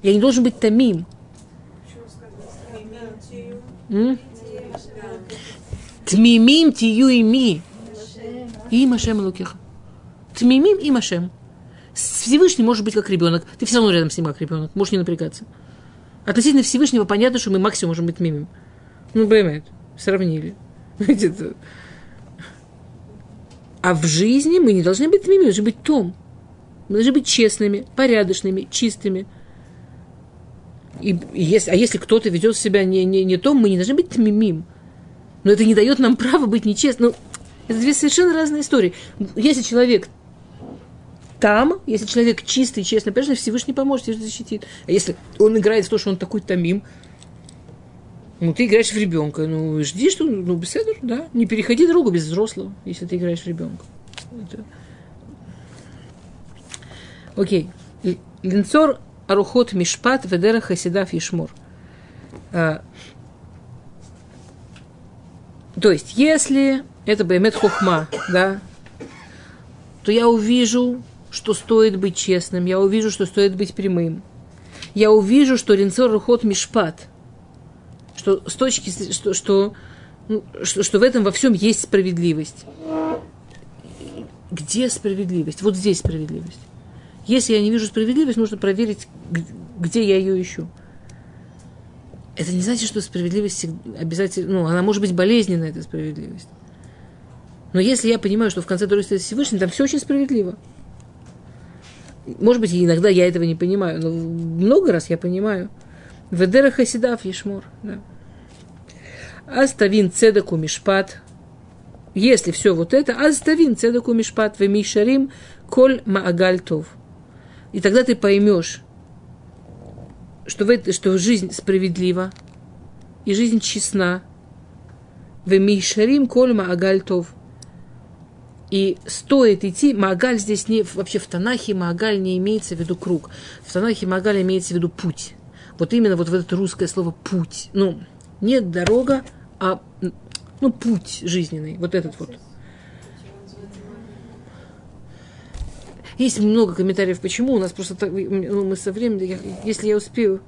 Я не должен быть тамим. М? Тмимим тию и ми. И Машем Луких. Тмимим и Машем. Всевышний может быть как ребенок. Ты все равно рядом с ним как ребенок. Можешь не напрягаться. Относительно Всевышнего понятно, что мы максимум можем быть мимим. Ну, понимаете, сравнили. А в жизни мы не должны быть мимим, мы должны быть том. Мы должны быть честными, порядочными, чистыми. И, и если, а если кто-то ведет себя не, не, не том, мы не должны быть мимим но это не дает нам права быть нечестным. Ну, это две совершенно разные истории. Если человек там, если человек чистый, честный, конечно, Всевышний поможет, тебе защитит. А если он играет в то, что он такой тамим, ну, ты играешь в ребенка, ну, жди, что, ну, беседуешь, да, не переходи дорогу без взрослого, если ты играешь в ребенка. Это... Окей. Линцор Арухот Мишпат Ведера Хасидав Ишмур. То есть, если это Баймет Хохма, да, то я увижу, что стоит быть честным, я увижу, что стоит быть прямым. Я увижу, что Ринцор Рухот Мишпат, что с точки, что, что, ну, что, что в этом во всем есть справедливость. Где справедливость? Вот здесь справедливость. Если я не вижу справедливость, нужно проверить, где я ее ищу это не значит, что справедливость обязательно, ну, она может быть болезненная, эта справедливость. Но если я понимаю, что в конце Торы стоит Всевышний, там все очень справедливо. Может быть, иногда я этого не понимаю, но много раз я понимаю. Ведера Хасидав Ешмор. Да. Аставин цедаку мишпат. Если все вот это, аставин цедаку мишпат, вы мишарим коль маагаль тов. И тогда ты поймешь, что, в это, что жизнь справедлива, и жизнь честна. Вы мишарим коль маагаль тов. И стоит идти, Магаль здесь не, вообще в Танахе Магаль не имеется в виду круг. В Танахе Магаль имеется в виду путь. Вот именно вот в это русское слово путь. Ну, не дорога, а ну, путь жизненный. Вот этот вот. Есть много комментариев, почему. У нас просто так, ну, мы со временем, если я успею.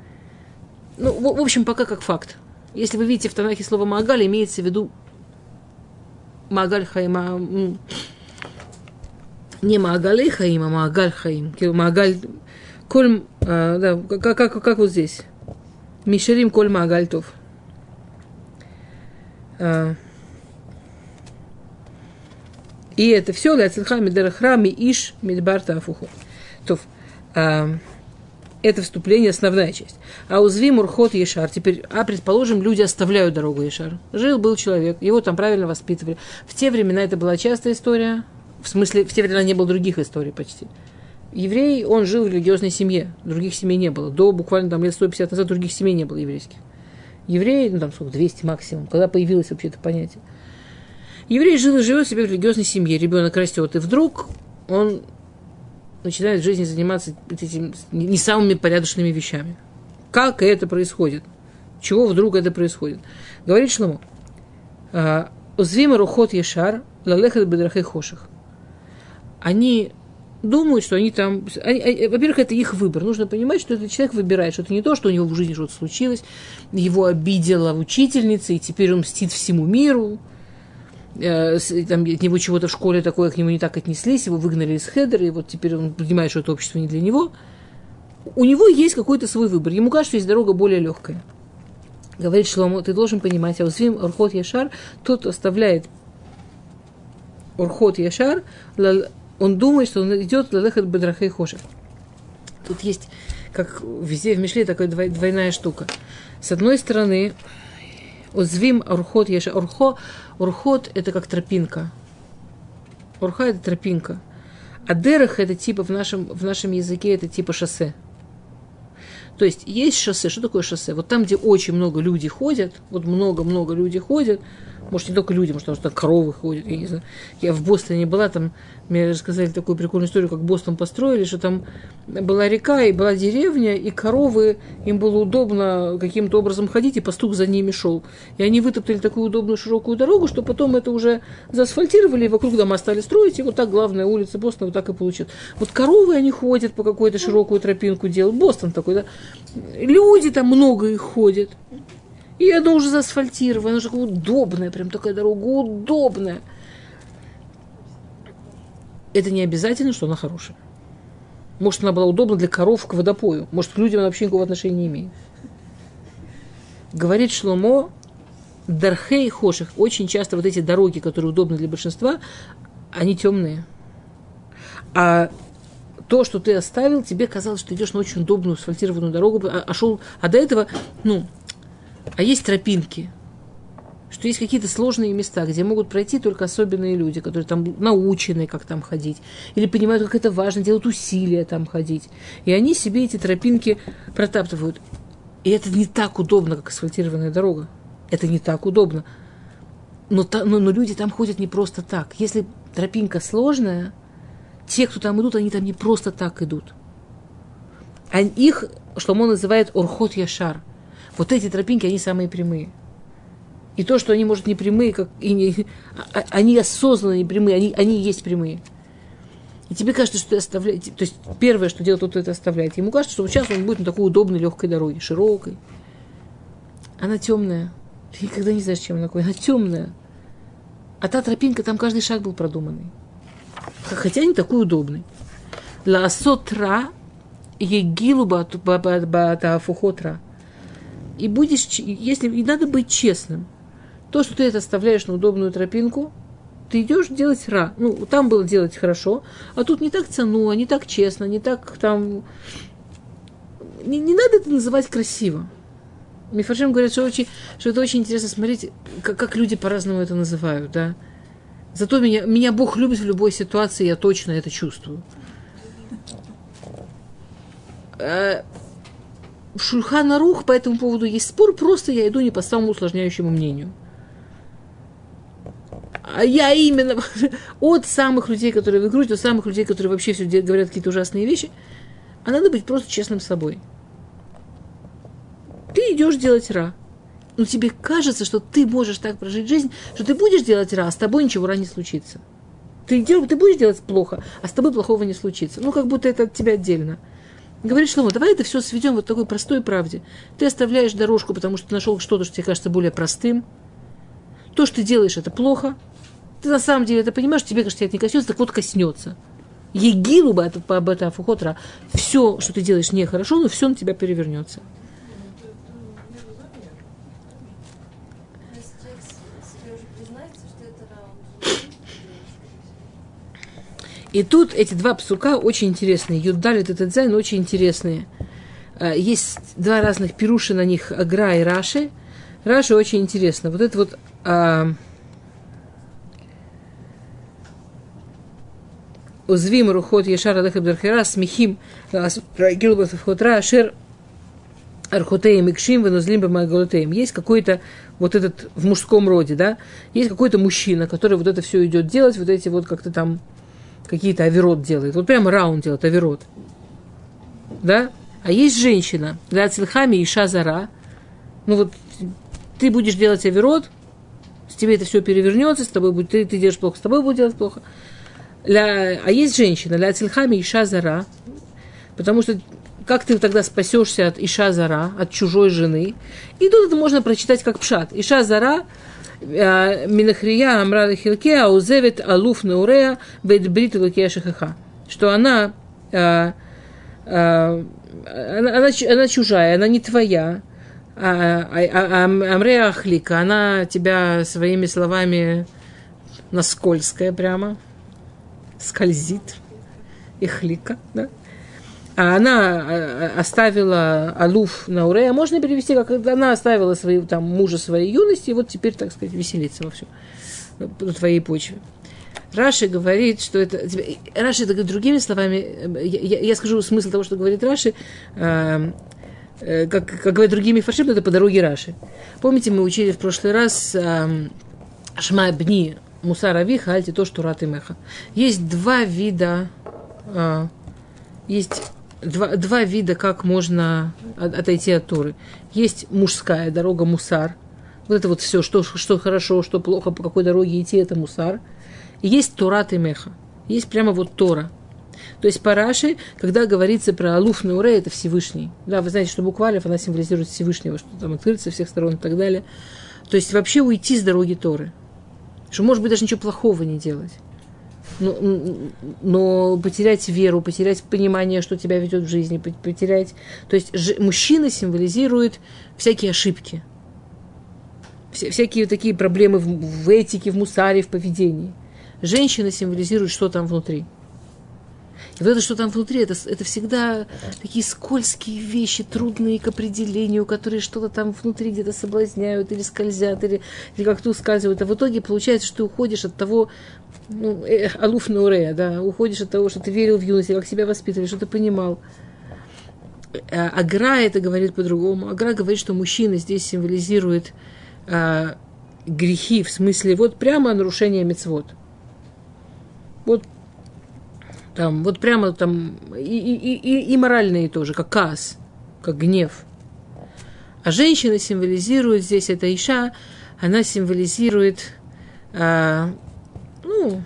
Ну, в, в общем, пока как факт. Если вы видите в Танахе слово Магаль, имеется в виду Магаль Хайма, не Магалей Хаим, а Магаль Хаим. Магаль, коль, а, да, как, как, как вот здесь. Мишерим коль Магаль Тов. А, и это все Ляцельха Мидерахрами Иш Мидбарта Афуху. Тов. А, это вступление, основная часть. А узви Мурхот Ешар. Теперь, а предположим, люди оставляют дорогу Ешар. Жил был человек, его там правильно воспитывали. В те времена это была частая история. В смысле, в те времена не было других историй почти. Еврей, он жил в религиозной семье. Других семей не было. До буквально там лет 150 назад других семей не было еврейских. Еврей, ну там сколько, 200 максимум, когда появилось вообще это понятие. Еврей жил и живет себе в религиозной семье. Ребенок растет, и вдруг он начинает в жизни заниматься этими не самыми порядочными вещами. Как это происходит? Чего вдруг это происходит? Говорит Шлому. «А, Узвима рухот ешар лалехат бедрахей хоших. Они думают, что они там... Они, они, во-первых, это их выбор. Нужно понимать, что этот человек выбирает, что это не то, что у него в жизни что-то случилось, его обидела учительница, и теперь он мстит всему миру там, от него чего-то в школе такое, к нему не так отнеслись, его выгнали из хедера, и вот теперь он понимает, что это общество не для него. У него есть какой-то свой выбор. Ему кажется, что есть дорога более легкая. Говорит Шломо, ты должен понимать, העוזבים אורחות יושר, тот оставляет אורחות יושר, он думает, что он идет ללכת בדרכי חושך. Тут есть, как везде в Мишле, такая двойная штука. С одной стороны, Узвим Урхот Яшар. Урхо Урхот – это как тропинка. Урха – это тропинка. А дерех – это типа в нашем, в нашем языке, это типа шоссе. То есть есть шоссе. Что такое шоссе? Вот там, где очень много людей ходят, вот много-много людей ходят, может, не только люди, может, потому что коровы ходят, я не знаю. Я в Бостоне была, там мне рассказали такую прикольную историю, как Бостон построили, что там была река и была деревня, и коровы, им было удобно каким-то образом ходить, и пастух за ними шел. И они вытоптали такую удобную широкую дорогу, что потом это уже заасфальтировали, и вокруг дома стали строить, и вот так главная улица Бостона вот так и получилась. Вот коровы, они ходят по какой-то широкую тропинку делают. Бостон такой, да. Люди там много их ходят. И она уже заасфальтирована, она же удобная, прям такая дорога удобная. Это не обязательно, что она хорошая. Может, она была удобна для коров к водопою. Может, к людям она вообще никакого отношения не имеет. Говорит Шломо, Дархей Хоших, очень часто вот эти дороги, которые удобны для большинства, они темные. А то, что ты оставил, тебе казалось, что идешь на очень удобную асфальтированную дорогу, а, а шел, а до этого, ну, а есть тропинки, что есть какие-то сложные места, где могут пройти только особенные люди, которые там научены, как там ходить, или понимают, как это важно, делают усилия там ходить. И они себе эти тропинки протаптывают. И это не так удобно, как асфальтированная дорога. Это не так удобно. Но, но, но люди там ходят не просто так. Если тропинка сложная, те, кто там идут, они там не просто так идут. А их Шломо называет Орхот Яшар – вот эти тропинки, они самые прямые. И то, что они, может, не прямые, как, и не, а, они осознанно не прямые, они, они есть прямые. И тебе кажется, что ты оставляешь... То есть первое, что делает тот, это оставляет. Ему кажется, что сейчас он будет на такой удобной, легкой дороге, широкой. Она темная. Ты никогда не знаешь, чем она такой. Она темная. А та тропинка, там каждый шаг был продуманный. Хотя не такой удобный. Лаасотра егилу батафухотра и будешь, если и надо быть честным, то, что ты это оставляешь на удобную тропинку, ты идешь делать ра. Ну, там было делать хорошо, а тут не так цену, не так честно, не так там... Не, не надо это называть красиво. Мифаршим говорят, что, очень, что это очень интересно смотреть, как, как люди по-разному это называют, да. Зато меня, меня Бог любит в любой ситуации, я точно это чувствую. В Шульхана Рух по этому поводу есть спор, просто я иду не по самому усложняющему мнению. А я именно от самых людей, которые в игру, до самых людей, которые вообще все говорят какие-то ужасные вещи, а надо быть просто честным с собой. Ты идешь делать ра. Но тебе кажется, что ты можешь так прожить жизнь, что ты будешь делать ра, а с тобой ничего ра не случится. Ты, дел, ты будешь делать плохо, а с тобой плохого не случится. Ну, как будто это от тебя отдельно. Говорит Шломо, давай это все сведем вот такой простой правде. Ты оставляешь дорожку, потому что ты нашел что-то, что тебе кажется более простым. То, что ты делаешь, это плохо. Ты на самом деле это понимаешь, тебе кажется, это не коснется, так вот коснется. Егилу бы это по Фухотра, все, что ты делаешь, нехорошо, но все на тебя перевернется. И тут эти два псука очень интересные. Юдалит и Тедзайн очень интересные. А, есть два разных пируши на них, Агра и Раши. Раши очень интересно. Вот это вот... А, Узвим рухот ешар алехем дархера смехим гилбат входра шер архотеем икшим венузлим бамагалотеем. Есть какой-то вот этот в мужском роде, да, есть какой-то мужчина, который вот это все идет делать, вот эти вот как-то там какие-то оверот делает. Вот прямо раунд делает оверот. Да? А есть женщина, для цельхами и шазара. Ну вот ты будешь делать оверот, с тебе это все перевернется, с тобой будет, ты, ты делаешь плохо, с тобой будет делать плохо. Для, а есть женщина, для цельхами и шазара, потому что как ты тогда спасешься от Иша Зара, от чужой жены? И тут это можно прочитать как пшат. Иша Зара Минахрия Амрада Хилке Аузевит Алуф Неурея Бейт Брит Шахаха. Что она, а, а, она, она, она чужая, она не твоя. А, а, а, Амрея Ахлика, она тебя своими словами наскользкая прямо, скользит. Ихлика, да? А она э, оставила Алуф на Урея, можно перевести, как она оставила свои, там, мужа своей юности, и вот теперь, так сказать, веселится во всем, на твоей почве. Раши говорит, что это... Раши, это другими словами, я, я, я скажу смысл того, что говорит Раши, э, э, как, как говорят другими фаршим, это по дороге Раши. Помните, мы учили в прошлый раз э, Шма Бни Мусара Виха, Альти то, что Рат и Меха. Есть два вида, э, есть два, два вида, как можно отойти от Торы. Есть мужская дорога мусар. Вот это вот все, что, что хорошо, что плохо, по какой дороге идти, это мусар. И есть Торат и Меха. Есть прямо вот Тора. То есть параши, когда говорится про Алуф Нуре, это Всевышний. Да, вы знаете, что буква Алиф, она символизирует Всевышнего, что там открыться со всех сторон и так далее. То есть вообще уйти с дороги Торы. Что, может быть, даже ничего плохого не делать но, но потерять веру, потерять понимание, что тебя ведет в жизни, потерять... То есть ж, мужчина символизирует всякие ошибки, вся, всякие такие проблемы в, в этике, в мусаре, в поведении. Женщина символизирует, что там внутри – и вот это, что там внутри, это, это всегда такие скользкие вещи, трудные к определению, которые что-то там внутри где-то соблазняют или скользят, или, или как-то ускальзывают. А в итоге получается, что ты уходишь от того, ну, э, алуф наурея, да, уходишь от того, что ты верил в юности, как себя воспитывали, что ты понимал. А, Агра это говорит по-другому. Агра говорит, что мужчина здесь символизирует а, грехи, в смысле, вот прямо нарушение мецвод. Вот там, вот прямо там, и, и, и, и моральные тоже, как каз, как гнев. А женщина символизирует здесь, это Иша, она символизирует, а, ну,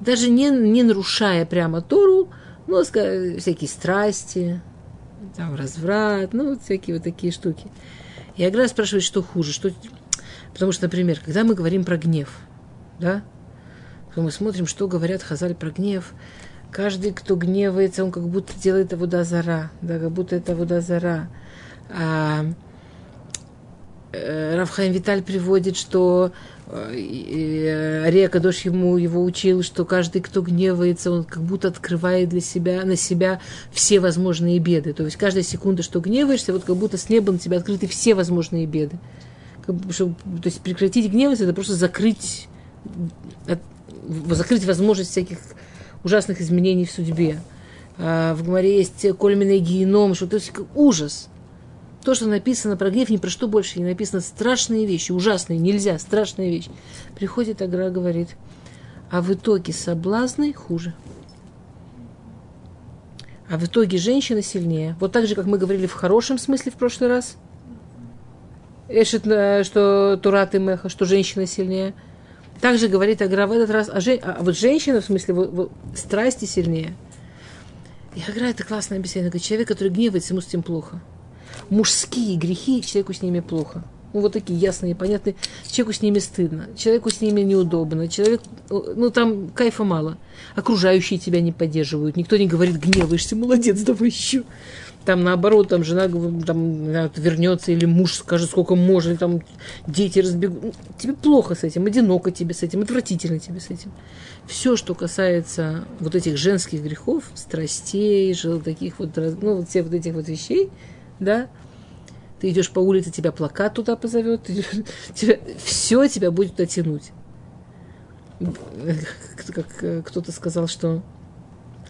даже не, не нарушая прямо Тору, но всякие страсти, там, разврат, ну, вот всякие вот такие штуки. И Агра спрашивает, что хуже, что... Потому что, например, когда мы говорим про гнев, да, то мы смотрим, что говорят Хазаль про гнев. Каждый, кто гневается, он как будто делает вода зара, да, как будто это вода зара. А, э, Равхайм Виталь приводит, что э, Ария Кадош ему его учил, что каждый, кто гневается, он как будто открывает для себя, на себя все возможные беды. То есть каждая секунда, что гневаешься, вот как будто с неба на тебя открыты все возможные беды. Как, чтобы, то есть прекратить гневаться, это просто закрыть, от, закрыть возможность всяких ужасных изменений в судьбе. А в Гмаре есть кольменный геном, что то есть ужас. То, что написано про гнев, ни про что больше не написано. Страшные вещи, ужасные, нельзя, страшная вещь. Приходит Агра, говорит, а в итоге соблазны хуже. А в итоге женщина сильнее. Вот так же, как мы говорили в хорошем смысле в прошлый раз. Эшет, что Турат и Меха, что женщина сильнее. Также говорит Агра в этот раз, а, жен, а вот женщина, в смысле, в, в, страсти сильнее – и Агра это классное объяснение. Говорит, человек, который гневается, ему с этим плохо. Мужские грехи, человеку с ними плохо. Ну, вот такие ясные, понятные. Человеку с ними стыдно, человеку с ними неудобно, человек, ну, там кайфа мало. Окружающие тебя не поддерживают, никто не говорит, гневаешься, молодец, давай еще. Там наоборот, там жена там, вернется, или муж скажет, сколько можно, или там дети разбегут. Ну, тебе плохо с этим, одиноко тебе с этим, отвратительно тебе с этим все, что касается вот этих женских грехов, страстей, таких вот, ну, вот всех вот этих вот вещей, да, ты идешь по улице, тебя плакат туда позовет, тебя, все тебя будет туда тянуть. Как кто-то сказал, что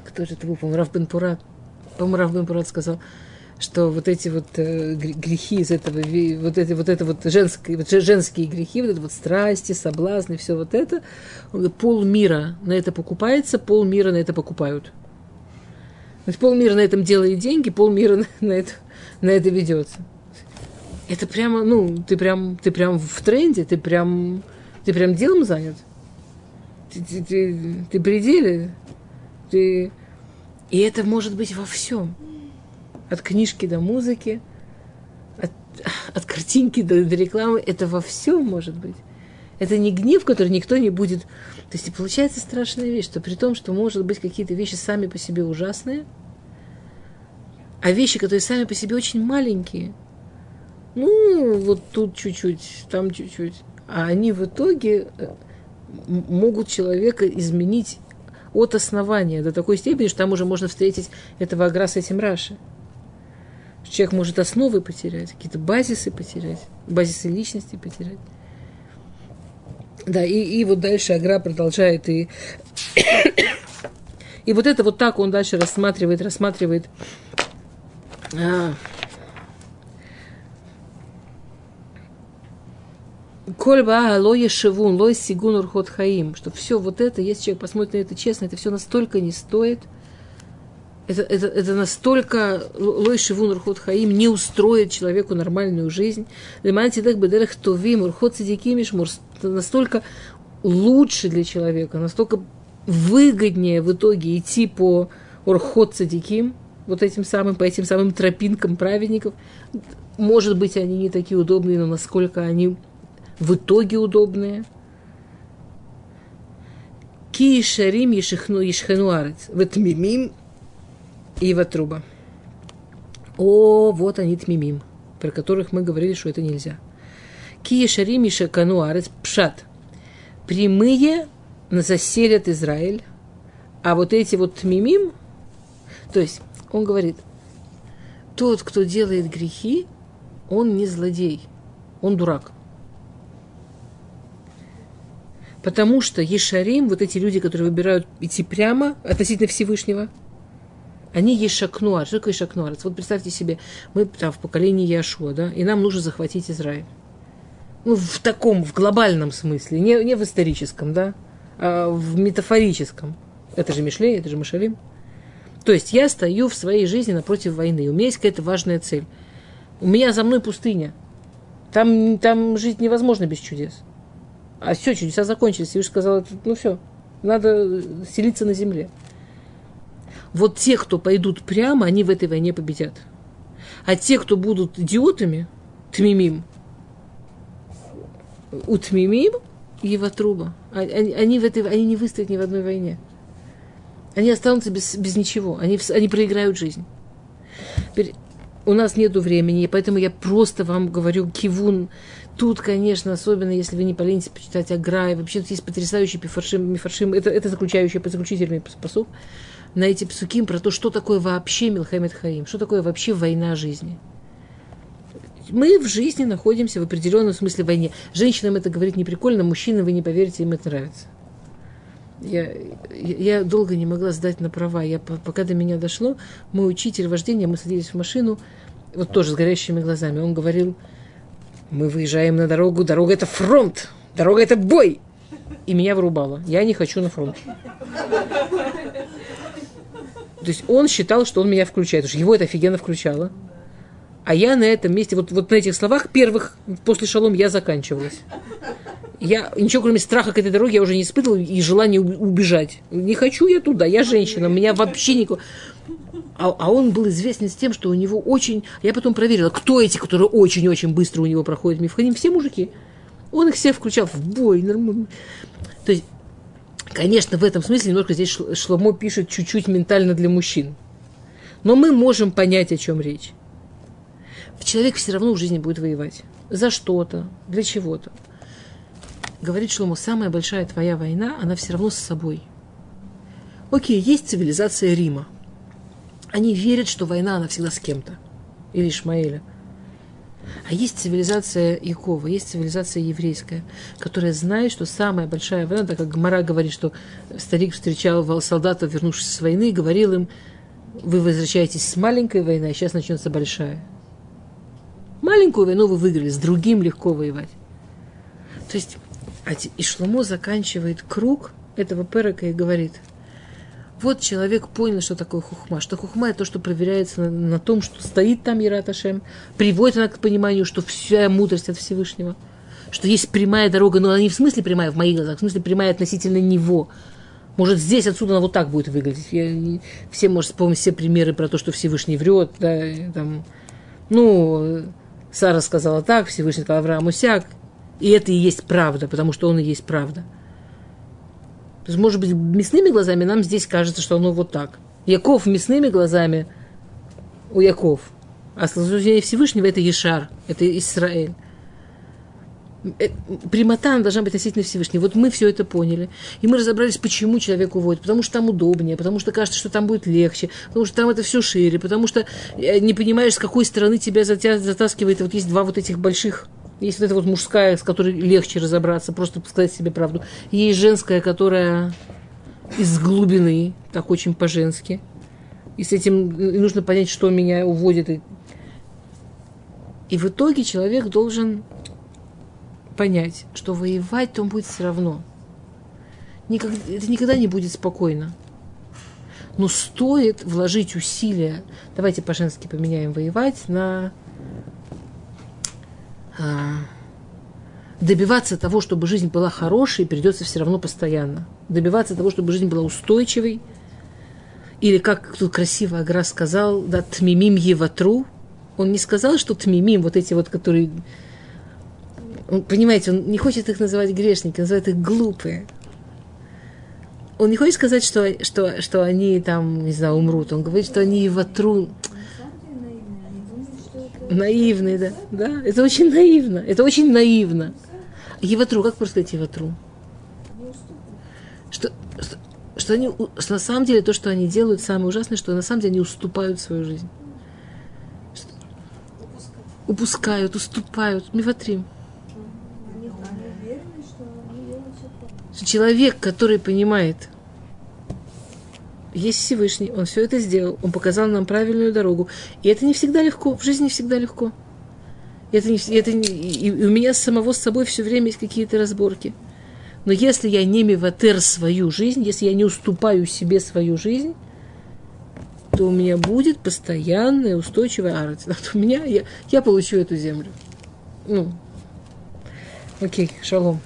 кто же это был, Раф Бен Пурат, по-моему, Раф Бен Пурат сказал, что вот эти вот э, грехи из этого, вот эти вот это вот женские, вот женские грехи, вот это вот страсти, соблазны, все вот это, пол мира на это покупается, пол мира на это покупают. То есть полмира на этом делает деньги, полмира на, на, это, на это ведется. Это прямо, ну, ты прям, ты прям в тренде, ты прям, ты прям делом занят. Ты, ты, ты, ты пределе. Ты... И это может быть во всем от книжки до музыки, от, от картинки до, до рекламы, это во всем может быть. Это не гнев, который никто не будет. То есть получается страшная вещь, что при том, что может быть какие-то вещи сами по себе ужасные, а вещи, которые сами по себе очень маленькие, ну, вот тут чуть-чуть, там чуть-чуть, а они в итоге э, могут человека изменить от основания до такой степени, что там уже можно встретить этого агра с этим Раши. Человек может основы потерять, какие-то базисы потерять, базисы личности потерять. Да, и, и вот дальше Агра продолжает и и вот это вот так он дальше рассматривает, рассматривает а, Кольба лоя шевун, лой сигун урхот хаим, что все вот это, если человек посмотрит на это честно, это все настолько не стоит – это, это, это настолько лой шивун урхот хаим не устроит человеку нормальную жизнь. Леманти дах бедерах товим урхот сидикимиш настолько лучше для человека, настолько выгоднее в итоге идти по урхот садиким, вот этим самым, по этим самым тропинкам праведников. Может быть, они не такие удобные, но насколько они в итоге удобные. Ки шарим ешихну ешхену арец. Ветмимим Ива Труба. О, вот они тмимим, про которых мы говорили, что это нельзя. Кия Шарим и Шакануарец Пшат. Прямые заселят Израиль, а вот эти вот тмимим, то есть он говорит, тот, кто делает грехи, он не злодей, он дурак. Потому что Ешарим, вот эти люди, которые выбирают идти прямо относительно Всевышнего – они есть шакнуар. Что такое шакнуар? Вот представьте себе, мы там в поколении Яшуа, да, и нам нужно захватить Израиль. Ну, в таком, в глобальном смысле, не, не в историческом, да, а в метафорическом. Это же Мишлей, это же Машалим. То есть я стою в своей жизни напротив войны. У меня есть какая-то важная цель. У меня за мной пустыня. Там, там жить невозможно без чудес. А все, чудеса закончились. Уж сказал, ну все, надо селиться на земле вот те, кто пойдут прямо, они в этой войне победят. А те, кто будут идиотами, тмимим, у тмимим и ватруба, а, они, они, в этой, они не выстоят ни в одной войне. Они останутся без, без ничего, они, они проиграют жизнь. Теперь, у нас нету времени, поэтому я просто вам говорю кивун. Тут, конечно, особенно если вы не поленитесь почитать Агра, и вообще тут есть потрясающий пифаршим, мифаршим, это, это заключающий, заключительный посуд на эти псуким про то, что такое вообще Милхамед Хаим, что такое вообще война жизни. Мы в жизни находимся в определенном смысле войне. Женщинам это говорить не прикольно, мужчинам вы не поверите, им это нравится. Я, я долго не могла сдать на права. Я, пока до меня дошло, мой учитель вождения, мы садились в машину, вот тоже с горящими глазами. Он говорил, мы выезжаем на дорогу, дорога это фронт, дорога это бой. И меня вырубало. Я не хочу на фронт. То есть он считал, что он меня включает, потому что его это офигенно включало. А я на этом месте, вот, вот на этих словах первых после шалом я заканчивалась. Я ничего, кроме страха к этой дороге, я уже не испытывала и желания убежать. Не хочу я туда, я женщина, меня вообще никакого... А, а он был известен с тем, что у него очень... Я потом проверила, кто эти, которые очень-очень быстро у него проходят мифханим. Все мужики. Он их всех включал в бой. Нормально. То есть, конечно, в этом смысле немножко здесь Шломо пишет чуть-чуть ментально для мужчин. Но мы можем понять, о чем речь человек все равно в жизни будет воевать. За что-то, для чего-то. Говорит Шлому, самая большая твоя война, она все равно с собой. Окей, есть цивилизация Рима. Они верят, что война, она всегда с кем-то. Или Ишмаэля. А есть цивилизация Якова, есть цивилизация еврейская, которая знает, что самая большая война, так как Гмара говорит, что старик встречал солдатов, вернувшись с войны, и говорил им, вы возвращаетесь с маленькой войны, а сейчас начнется большая. Маленькую войну вы выиграли, с другим легко воевать. То есть, и Шломо заканчивает круг этого перека и говорит, вот человек понял, что такое хухма. Что хухма – это то, что проверяется на, на том, что стоит там Ираташем, приводит она к пониманию, что вся мудрость от Всевышнего, что есть прямая дорога, но она не в смысле прямая в моих глазах, в смысле прямая относительно него. Может, здесь отсюда она вот так будет выглядеть. Я, все, может, вспомнить все примеры про то, что Всевышний врет, да, там, ну, Сара сказала так, Всевышний сказал Аврааму сяк. И это и есть правда, потому что он и есть правда. То есть, может быть, мясными глазами нам здесь кажется, что оно вот так. Яков мясными глазами у Яков. А служение Всевышнего – это Ешар, это Израиль. Э, прямота должна быть относительно Всевышнего. Вот мы все это поняли. И мы разобрались, почему человек уводит. Потому что там удобнее, потому что кажется, что там будет легче, потому что там это все шире, потому что э, не понимаешь, с какой стороны тебя затаскивает. Вот есть два вот этих больших есть вот эта вот мужская, с которой легче разобраться, просто сказать себе правду. Есть женская, которая из глубины, так очень по-женски. И с этим нужно понять, что меня уводит. И в итоге человек должен понять, что воевать он будет все равно. Никогда, это никогда не будет спокойно. Но стоит вложить усилия, давайте по-женски поменяем воевать, на добиваться того, чтобы жизнь была хорошей, придется все равно постоянно. Добиваться того, чтобы жизнь была устойчивой. Или, как тут красиво Агра сказал, да, тмимим еватру. Он не сказал, что тмимим, вот эти вот, которые он, понимаете, он не хочет их называть грешники, называет их глупые. Он не хочет сказать, что, что, что они там, не знаю, умрут. Он говорит, что они ватру. Наивные, да. Да, это очень наивно. Это очень наивно. Еватру, как просто сказать Еватру? Что, что, что они, что на самом деле то, что они делают, самое ужасное, что на самом деле они уступают свою жизнь. Что, упускают, уступают. Мифатрим. человек, который понимает, есть Всевышний, он все это сделал, он показал нам правильную дорогу. И это не всегда легко, в жизни не всегда легко. Это не, это не, и у меня самого с собой все время есть какие-то разборки. Но если я не миватер свою жизнь, если я не уступаю себе свою жизнь, то у меня будет постоянная устойчивая арать. У меня я, я получу эту землю. Ну, окей, шалом.